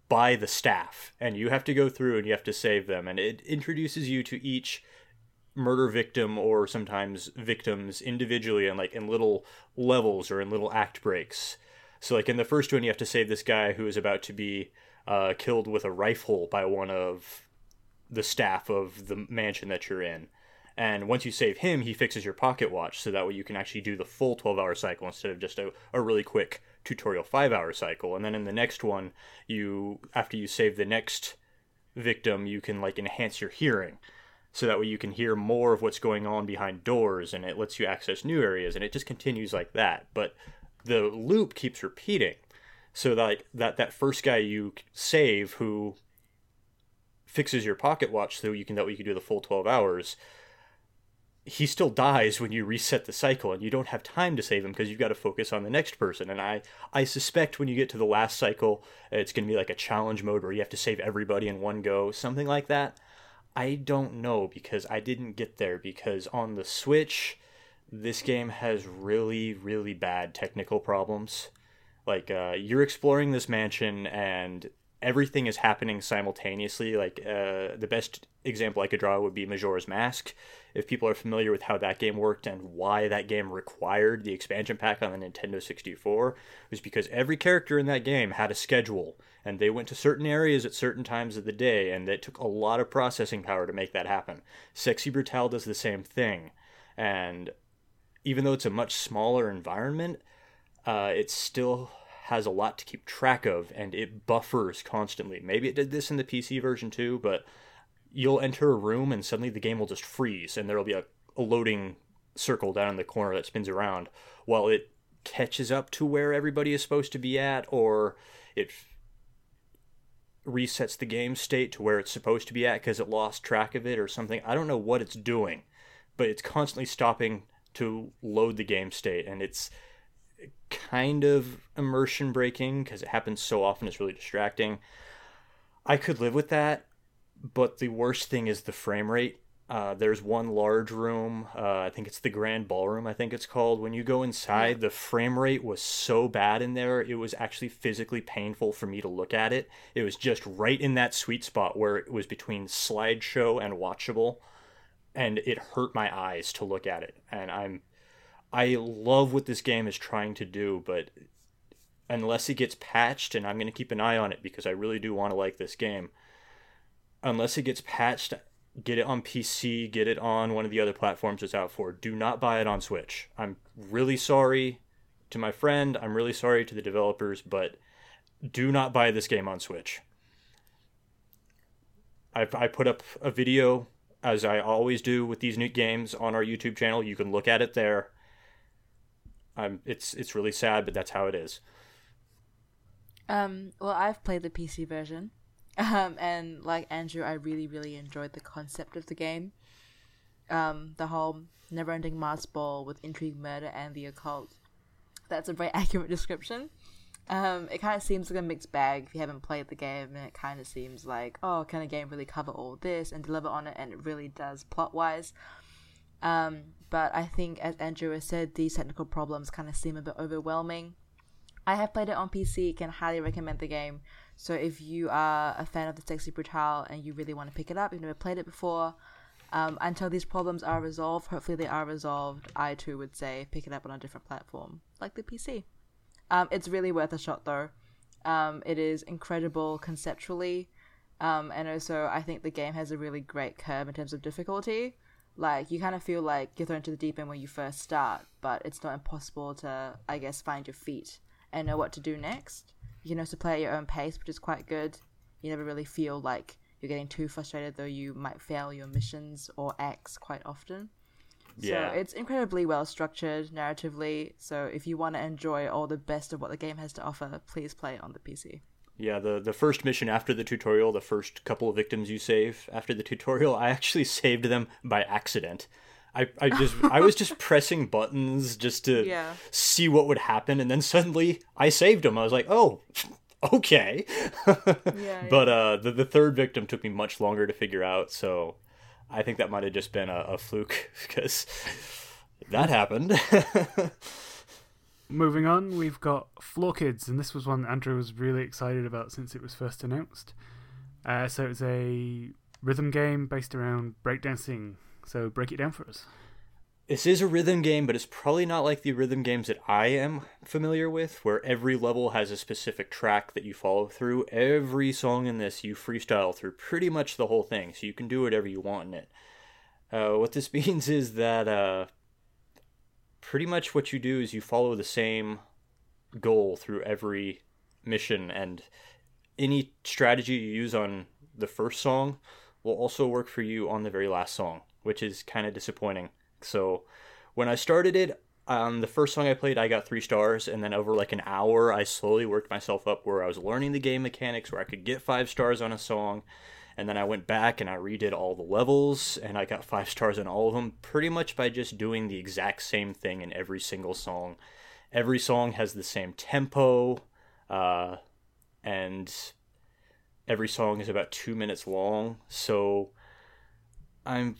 by the staff, and you have to go through and you have to save them. And it introduces you to each murder victim or sometimes victims individually and like in little levels or in little act breaks. So like in the first one you have to save this guy who is about to be uh, killed with a rifle by one of the staff of the mansion that you're in. And once you save him, he fixes your pocket watch so that way you can actually do the full 12 hour cycle instead of just a, a really quick tutorial 5 hour cycle. And then in the next one, you after you save the next victim, you can like enhance your hearing so that way you can hear more of what's going on behind doors and it lets you access new areas and it just continues like that. But the loop keeps repeating so that that that first guy you save who fixes your pocket watch so you can that way you can do the full 12 hours he still dies when you reset the cycle and you don't have time to save him because you've got to focus on the next person. And i i suspect when you get to the last cycle it's going to be like a challenge mode where you have to save everybody in one go something like that. I don't know because i didn't get there because on the switch this game has really really bad technical problems. Like uh, you're exploring this mansion and everything is happening simultaneously. Like uh, the best example I could draw would be Majora's Mask. If people are familiar with how that game worked and why that game required the expansion pack on the Nintendo 64, was because every character in that game had a schedule and they went to certain areas at certain times of the day, and it took a lot of processing power to make that happen. Sexy Brutale does the same thing, and even though it's a much smaller environment, uh, still has a lot to keep track of and it buffers constantly. Maybe it did this in the PC version too, but you'll enter a room and suddenly the game will just freeze and there'll be a, a loading circle down in the corner that spins around while it catches up to where everybody is supposed to be at or it resets the game state to where it's supposed to be at because it lost track of it or something. I don't know what it's doing, but it's constantly stopping to load the game state and it's kind of immersion breaking because it happens so often it's really distracting. I could live with that, but the worst thing is the frame rate. Uh, there's one large room, uh, I think it's the Grand Ballroom, I think it's called. When you go inside, the frame rate was so bad in there, it was actually physically painful for me to look at it. It was just right in that sweet spot where it was between slideshow and watchable, and it hurt my eyes to look at it. And I'm I love what this game is trying to do, but unless it gets patched, and I'm going to keep an eye on it because I really do want to like this game, unless it gets patched, get it on PC, get it on one of the other platforms it's out for. Do not buy it on Switch. I'm really sorry to my friend, I'm really sorry to the developers, but do not buy this game on Switch. I've, I put up a video, as I always do with these new games, on our YouTube channel. You can look at it there. I'm it's it's really sad, but that's how it is. Um, well, I've played the PC version, um, and like Andrew, I really really enjoyed the concept of the game. Um, the whole never-ending mask ball with intrigue, murder, and the occult. That's a very accurate description. Um, it kind of seems like a mixed bag if you haven't played the game, and it kind of seems like, oh, can a game really cover all this and deliver on it? And it really does plot wise. Um, but I think, as Andrew has said, these technical problems kind of seem a bit overwhelming. I have played it on PC, can highly recommend the game. So if you are a fan of the Sexy Brutale and you really want to pick it up, you've never played it before, um, until these problems are resolved, hopefully they are resolved, I too would say pick it up on a different platform, like the PC. Um, it's really worth a shot though. Um, it is incredible conceptually. Um, and also, I think the game has a really great curve in terms of difficulty. Like, you kind of feel like you're thrown into the deep end when you first start, but it's not impossible to, I guess, find your feet and know what to do next. You can also play at your own pace, which is quite good. You never really feel like you're getting too frustrated, though you might fail your missions or acts quite often. Yeah. So it's incredibly well structured narratively. So if you want to enjoy all the best of what the game has to offer, please play it on the PC. Yeah, the the first mission after the tutorial, the first couple of victims you save after the tutorial, I actually saved them by accident. I, I just I was just pressing buttons just to Yeah. see what would happen, and then suddenly I saved them. I was like, oh, okay. Yeah, but uh, the the third victim took me much longer to figure out, so I think that might have just been a, a fluke because that happened. Moving on, we've got Floor Kids, and this was one Andrew was really excited about since it was first announced. Uh, so it's a rhythm game based around breakdancing. So break it down for us. This is a rhythm game, but it's probably not like the rhythm games that I am familiar with, where every level has a specific track that you follow through. Every song in this you freestyle through pretty much the whole thing, so you can do whatever you want in it. Uh, what this means is that uh, pretty much what you do is you follow the same goal through every mission, and any strategy you use on the first song will also work for you on the very last song, which is kind of disappointing. So when I started it, um, the first song I played, I got three stars, and then over like an hour, I slowly worked myself up where I was learning the game mechanics, where I could get five stars on a song, and then I went back and I redid all the levels, and I got five stars on all of them, pretty much by just doing the exact same thing in every single song. Every song has the same tempo, uh, and every song is about two minutes long, so I'm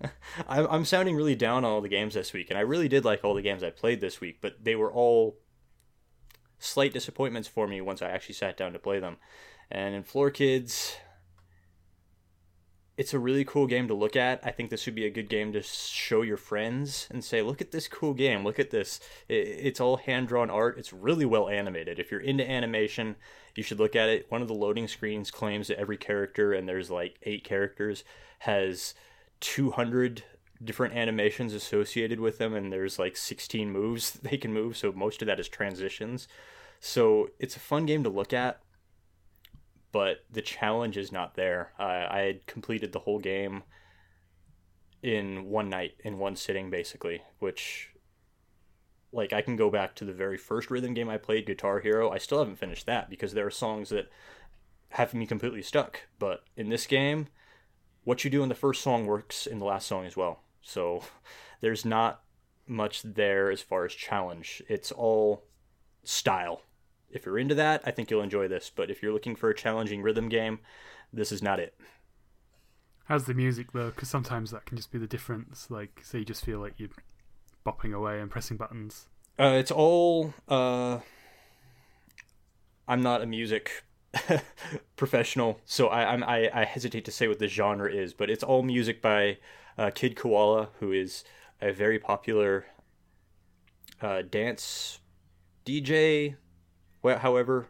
I'm I'm sounding really down on all the games this week, and I really did like all the games I played this week, but they were all slight disappointments for me once I actually sat down to play them. And in Floor Kids, it's a really cool game to look at. I think this would be a good game to show your friends and say, "Look at this cool game. Look at this. It's all hand drawn art. It's really well animated. If you're into animation, you should look at it. One of the loading screens claims that every character, and there's like eight characters, has 200 different animations associated with them, and there's like 16 moves they can move. So most of that is transitions. So it's a fun game to look at but the challenge is not there. Uh, I had completed the whole game in one night, in one sitting, basically, which, like, I can go back to the very first rhythm game I played, Guitar Hero. I still haven't finished that because there are songs that have me completely stuck. But in this game, what you do in the first song works in the last song as well. So there's not much there as far as challenge. It's all style if you're into that, I think you'll enjoy this. But if you're looking for a challenging rhythm game, this is not it. How's the music though? Because sometimes that can just be the difference. Like, so you just feel like you're bopping away and pressing buttons. Uh, it's all. Uh, I'm not a music professional, so I, I'm, I, I hesitate to say what the genre is, but it's all music by uh, Kid Koala, who is a very popular uh, dance DJ, however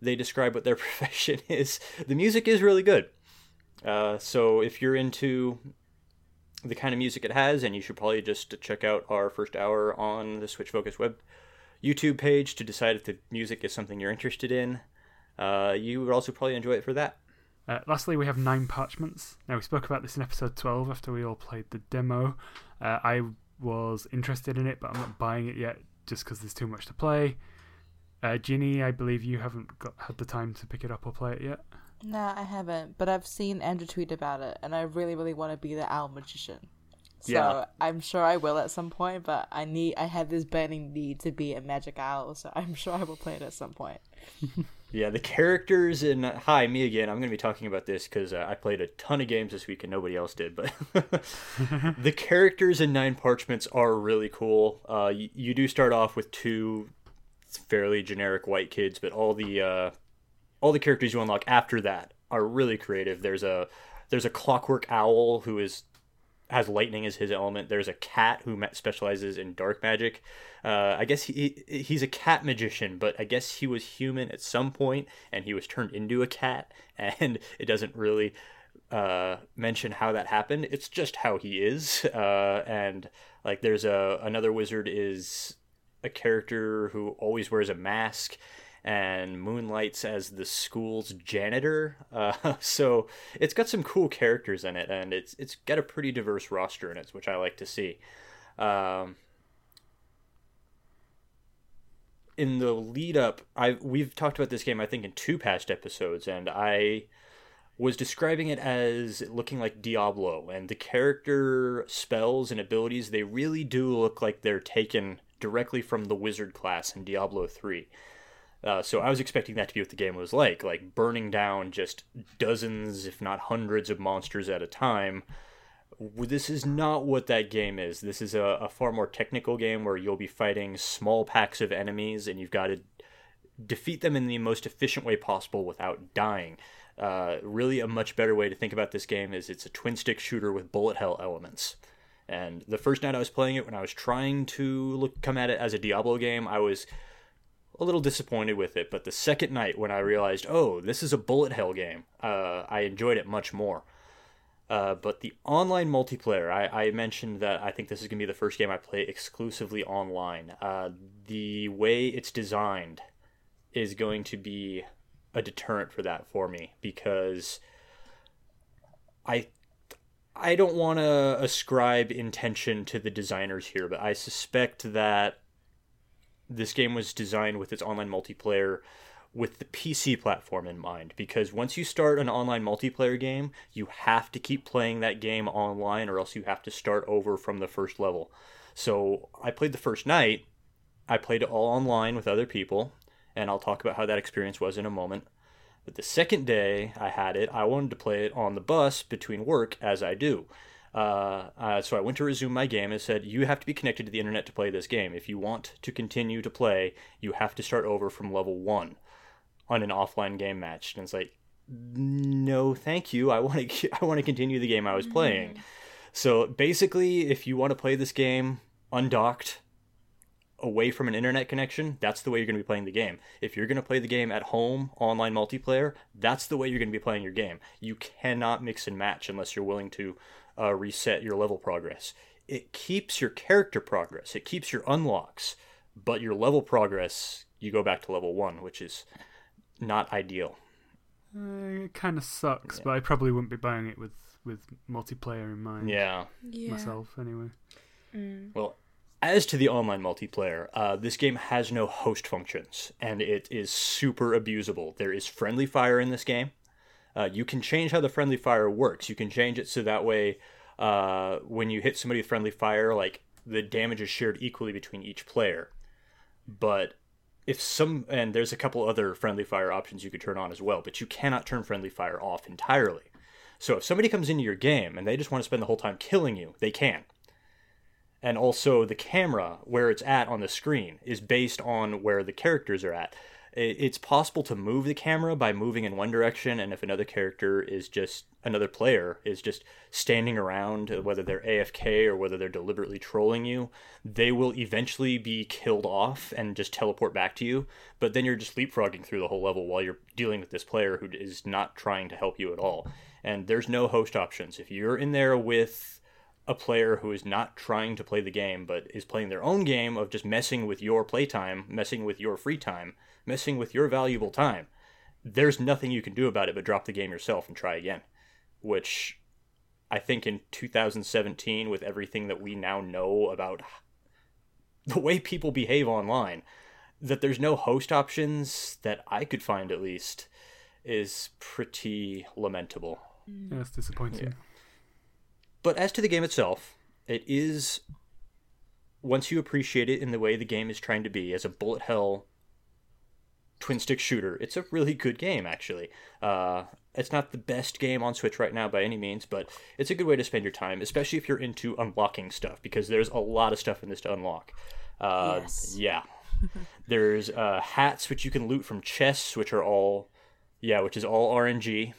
they describe what their profession is. The music is really good. Uh, so if you're into the kind of music it has, and you should probably just check out our first hour on the Switch Focus web YouTube page to decide if the music is something you're interested in. Uh, you would also probably enjoy it for that. Uh, lastly, we have Nine Parchments. Now, we spoke about this in episode 12 after we all played the demo. Uh, I was interested in it, but I'm not buying it yet just because there's too much to play. Uh, Ginny, I believe you haven't got had the time to pick it up or play it yet. No, I haven't, but I've seen Andrew tweet about it, and I really, really want to be the owl magician. So Yeah. I'm sure I will at some point, but I need I have this burning need to be a magic owl, so I'm sure I will play it at some point. Yeah, the characters in hi me again. I'm going to be talking about this because uh, I played a ton of games this week and nobody else did. But the characters in Nine Parchments are really cool. Uh, you, you do start off with two fairly generic white kids, but all the uh, all the characters you unlock after that are really creative. There's a there's a Clockwork Owl who is has lightning as his element. There's a cat who specializes in dark magic. Uh, I guess he he's a cat magician, but I guess he was human at some point and he was turned into a cat, and it doesn't really uh, mention how that happened. It's just how he is, uh, and like there's a another wizard is a character who always wears a mask and moonlights as the school's janitor. Uh, so it's got some cool characters in it, and it's it's got a pretty diverse roster in it, which I like to see. Um, in the lead up, I we've talked about this game I think in two past episodes, and I was describing it as looking like Diablo, and the character spells and abilities they really do look like they're taken directly from the wizard class in Diablo three. Uh, so I was expecting that to be what the game was like, like burning down just dozens, if not hundreds, of monsters at a time. This is not what that game is. This is a, a far more technical game where you'll be fighting small packs of enemies and you've got to defeat them in the most efficient way possible without dying. Uh, really, a much better way to think about this game is it's a twin stick shooter with bullet hell elements. And the first night I was playing it, when I was trying to look come at it as a Diablo game, I was a little disappointed with it. But the second night, when I realized, oh, this is a bullet hell game, uh, I enjoyed it much more. Uh, but the online multiplayer, I, I, mentioned that I think this is going to be the first game I play exclusively online. Uh, the way it's designed is going to be a deterrent for that for me because I I don't want to ascribe intention to the designers here, but I suspect that this game was designed with its online multiplayer with the PC platform in mind because once you start an online multiplayer game, you have to keep playing that game online or else you have to start over from the first level. So I played the first night, I played it all online with other people, and I'll talk about how that experience was in a moment. But the second day I had it, I wanted to play it on the bus between work as I do. Uh, uh, so I went to resume my game and said, You have to be connected to the internet to play this game. If you want to continue to play, you have to start over from level one on an offline game match. And it's like, No, thank you. I want to. I want to continue the game I was playing. Mm-hmm. So basically, if you want to play this game undocked, away from an internet connection, that's the way you're going to be playing the game. If you're going to play the game at home, online multiplayer, that's the way you're going to be playing your game. You cannot mix and match unless you're willing to uh, reset your level progress. It keeps your character progress, it keeps your unlocks, but your level progress, you go back to level one, which is not ideal. Uh, it kind of sucks, yeah. but I probably wouldn't be buying it with with multiplayer in mind. Yeah, yeah. myself anyway. Mm. Well, as to the online multiplayer, uh, this game has no host functions, and it is super abusable. There is friendly fire in this game, uh, you can change how the friendly fire works. You can change it so that way uh, when you hit somebody with friendly fire, like the damage is shared equally between each player. But if some and there's a couple other friendly fire options you could turn on as well, but you cannot turn friendly fire off entirely. So if somebody comes into your game and they just want to spend the whole time killing you, they can. And also the camera where it's at on the screen is based on where the characters are at. It's possible to move the camera by moving in one direction and if another character is just another player is just standing around uh, whether they're afk or whether they're deliberately trolling you they will eventually be killed off and just teleport back to you. But then you're just leapfrogging through the whole level while you're dealing with this player who is not trying to help you at all. And there's no host options. If you're in there with a player who is not trying to play the game but is playing their own game of just messing with your playtime messing with your free time messing with your valuable time, there's nothing you can do about it but drop the game yourself and try again. Which I think in 2017, with everything that we now know about the way people behave online, that there's no host options that I could find at least is pretty lamentable. Yeah, that's disappointing. Yeah. But as to the game itself, it is once you appreciate it in the way the game is trying to be as a bullet hell twin stick shooter. It's a really good game, actually. Uh, it's not the best game on Switch right now by any means, but it's a good way to spend your time, especially if you're into unlocking stuff, because there's a lot of stuff in this to unlock. Uh, yes. Yeah. there's uh, hats which you can loot from chests, which are all, yeah, which is all RNG.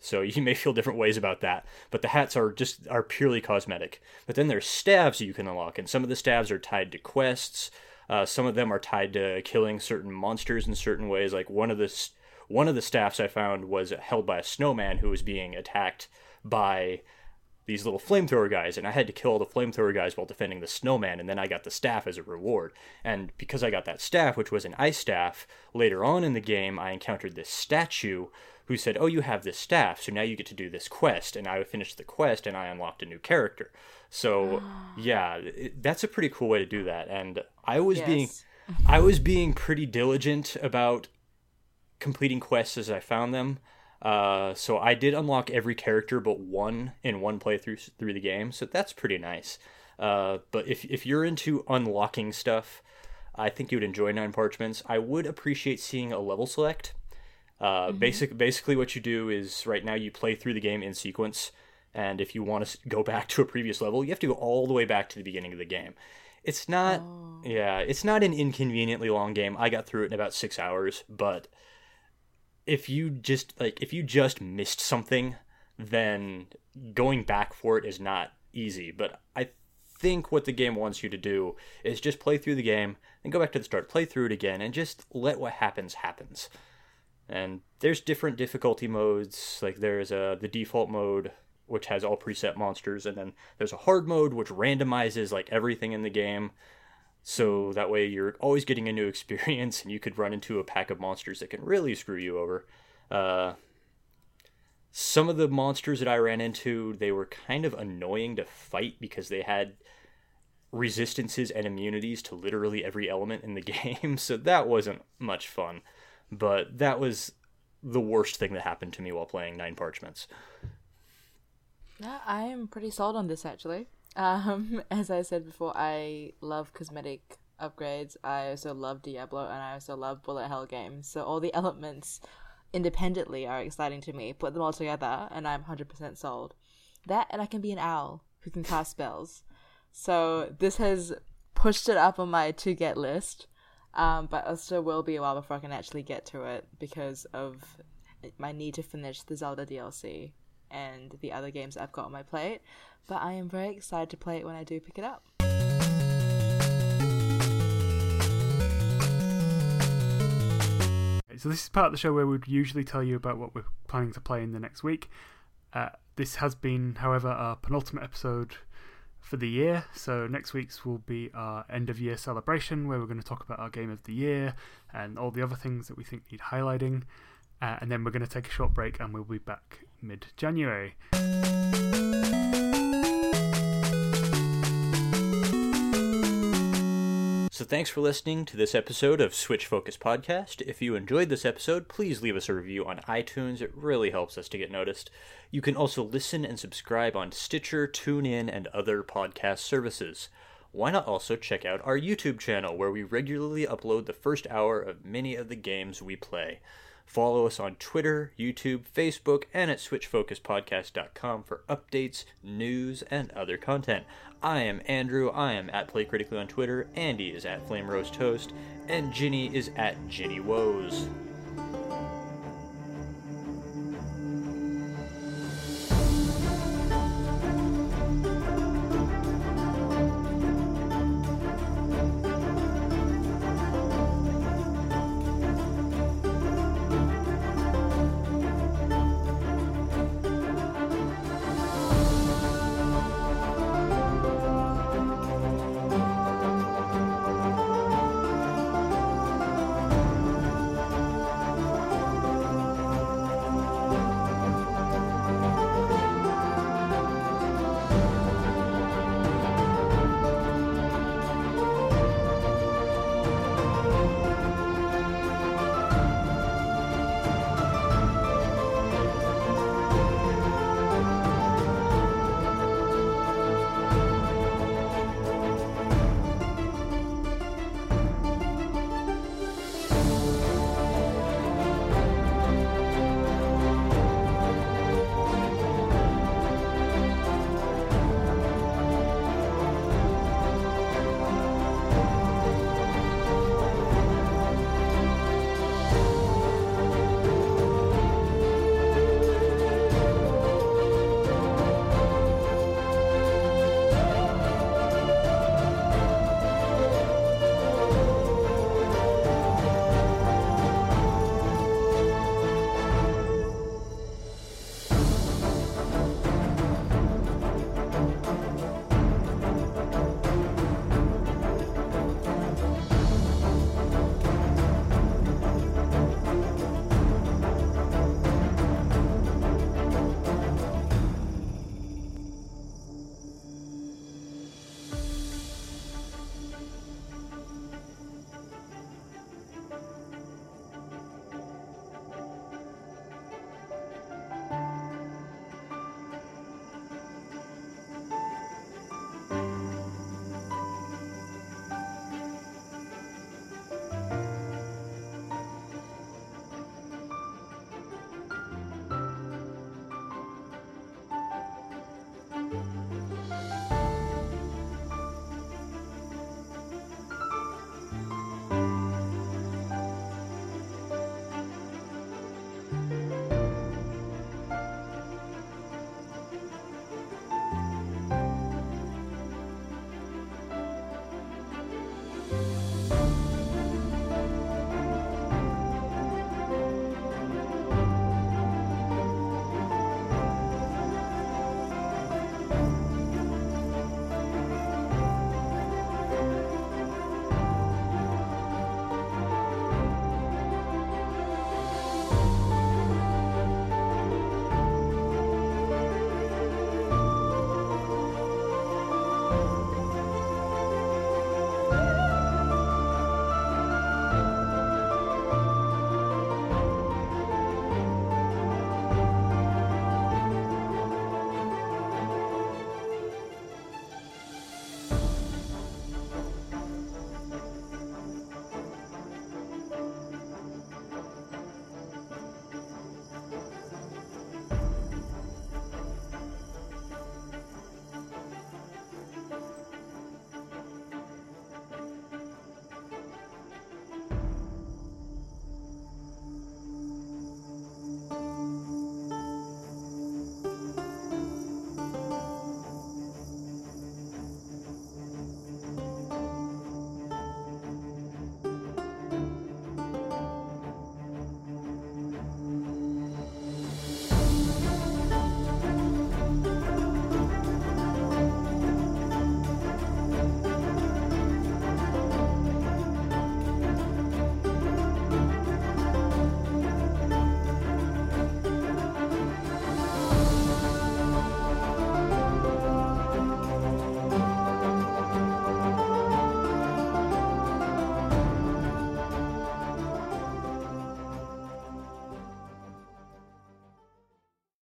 So you may feel different ways about that, but the hats are just are purely cosmetic. But then there's staves you can unlock, and some of the staves are tied to quests. Uh, some of them are tied to killing certain monsters in certain ways. Like one of the one of the staffs I found was held by a snowman who was being attacked by these little flamethrower guys, and I had to kill the flamethrower guys while defending the snowman, and then I got the staff as a reward. And because I got that staff, which was an ice staff, later on in the game I encountered this statue who said, "Oh, you have this staff, so now you get to do this quest." And I finished the quest, and I unlocked a new character. So yeah, it, that's a pretty cool way to do that. And I was Yes. being, I was being pretty diligent about completing quests as I found them. Uh, so I did unlock every character but one in one playthrough through the game, so that's pretty nice. Uh, but if if you're into unlocking stuff, I think you would enjoy Nine Parchments. I would appreciate seeing a level select. Uh, basic basically what you do is right now you play through the game in sequence, and if you want to go back to a previous level, you have to go all the way back to the beginning of the game. It's not, yeah, it's not an inconveniently long game. I got through it in about six hours, but if you just like if you just missed something then going back for it is not easy but i think what the game wants you to do is just play through the game and go back to the start play through it again and just let what happens happens and there's different difficulty modes. Like there's a the default mode which has all preset monsters and then there's a hard mode which randomizes like everything in the game. So that way you're always getting a new experience and you could run into a pack of monsters that can really screw you over. Uh, some of the monsters that i ran into they were kind of annoying to fight because they had resistances and immunities to literally every element in the game. So that wasn't much fun but that was the worst thing that happened to me while playing nine parchments Yeah, I am pretty sold on this actually. Um, as I said before, I love cosmetic upgrades. I also love Diablo, and I also love bullet hell games. So all the elements independently are exciting to me. Put them all together, and I'm hundred percent sold. That, and I can be an owl who can cast spells. So this has pushed it up on my to get list. Um, but it still will be a while before I can actually get to it because of my need to finish the Zelda DLC and the other games I've got on my plate. But I am very excited to play it when I do pick it up. So this is part of the show where we'd usually tell you about what we're planning to play in the next week. Uh, this has been, however, our penultimate episode for the year. So next week's will be our end of year celebration, where we're going to talk about our game of the year and all the other things that we think need highlighting. Uh, and then we're going to take a short break, and we'll be back mid January. So thanks for listening to this episode of Switch Focus Podcast. If you enjoyed this episode, please leave us a review on iTunes. It really helps us to get noticed. You can also listen and subscribe on Stitcher, TuneIn, and other podcast services. Why not also check out our YouTube channel where we regularly upload the first hour of many of the games we play. Follow us on Twitter, YouTube, Facebook, and at SwitchFocusPodcast.com for updates, news, and other content. I am Andrew. I am at Play Critically on Twitter. Andy is at Flame Roast Toast, and Ginny is at Ginny Woes.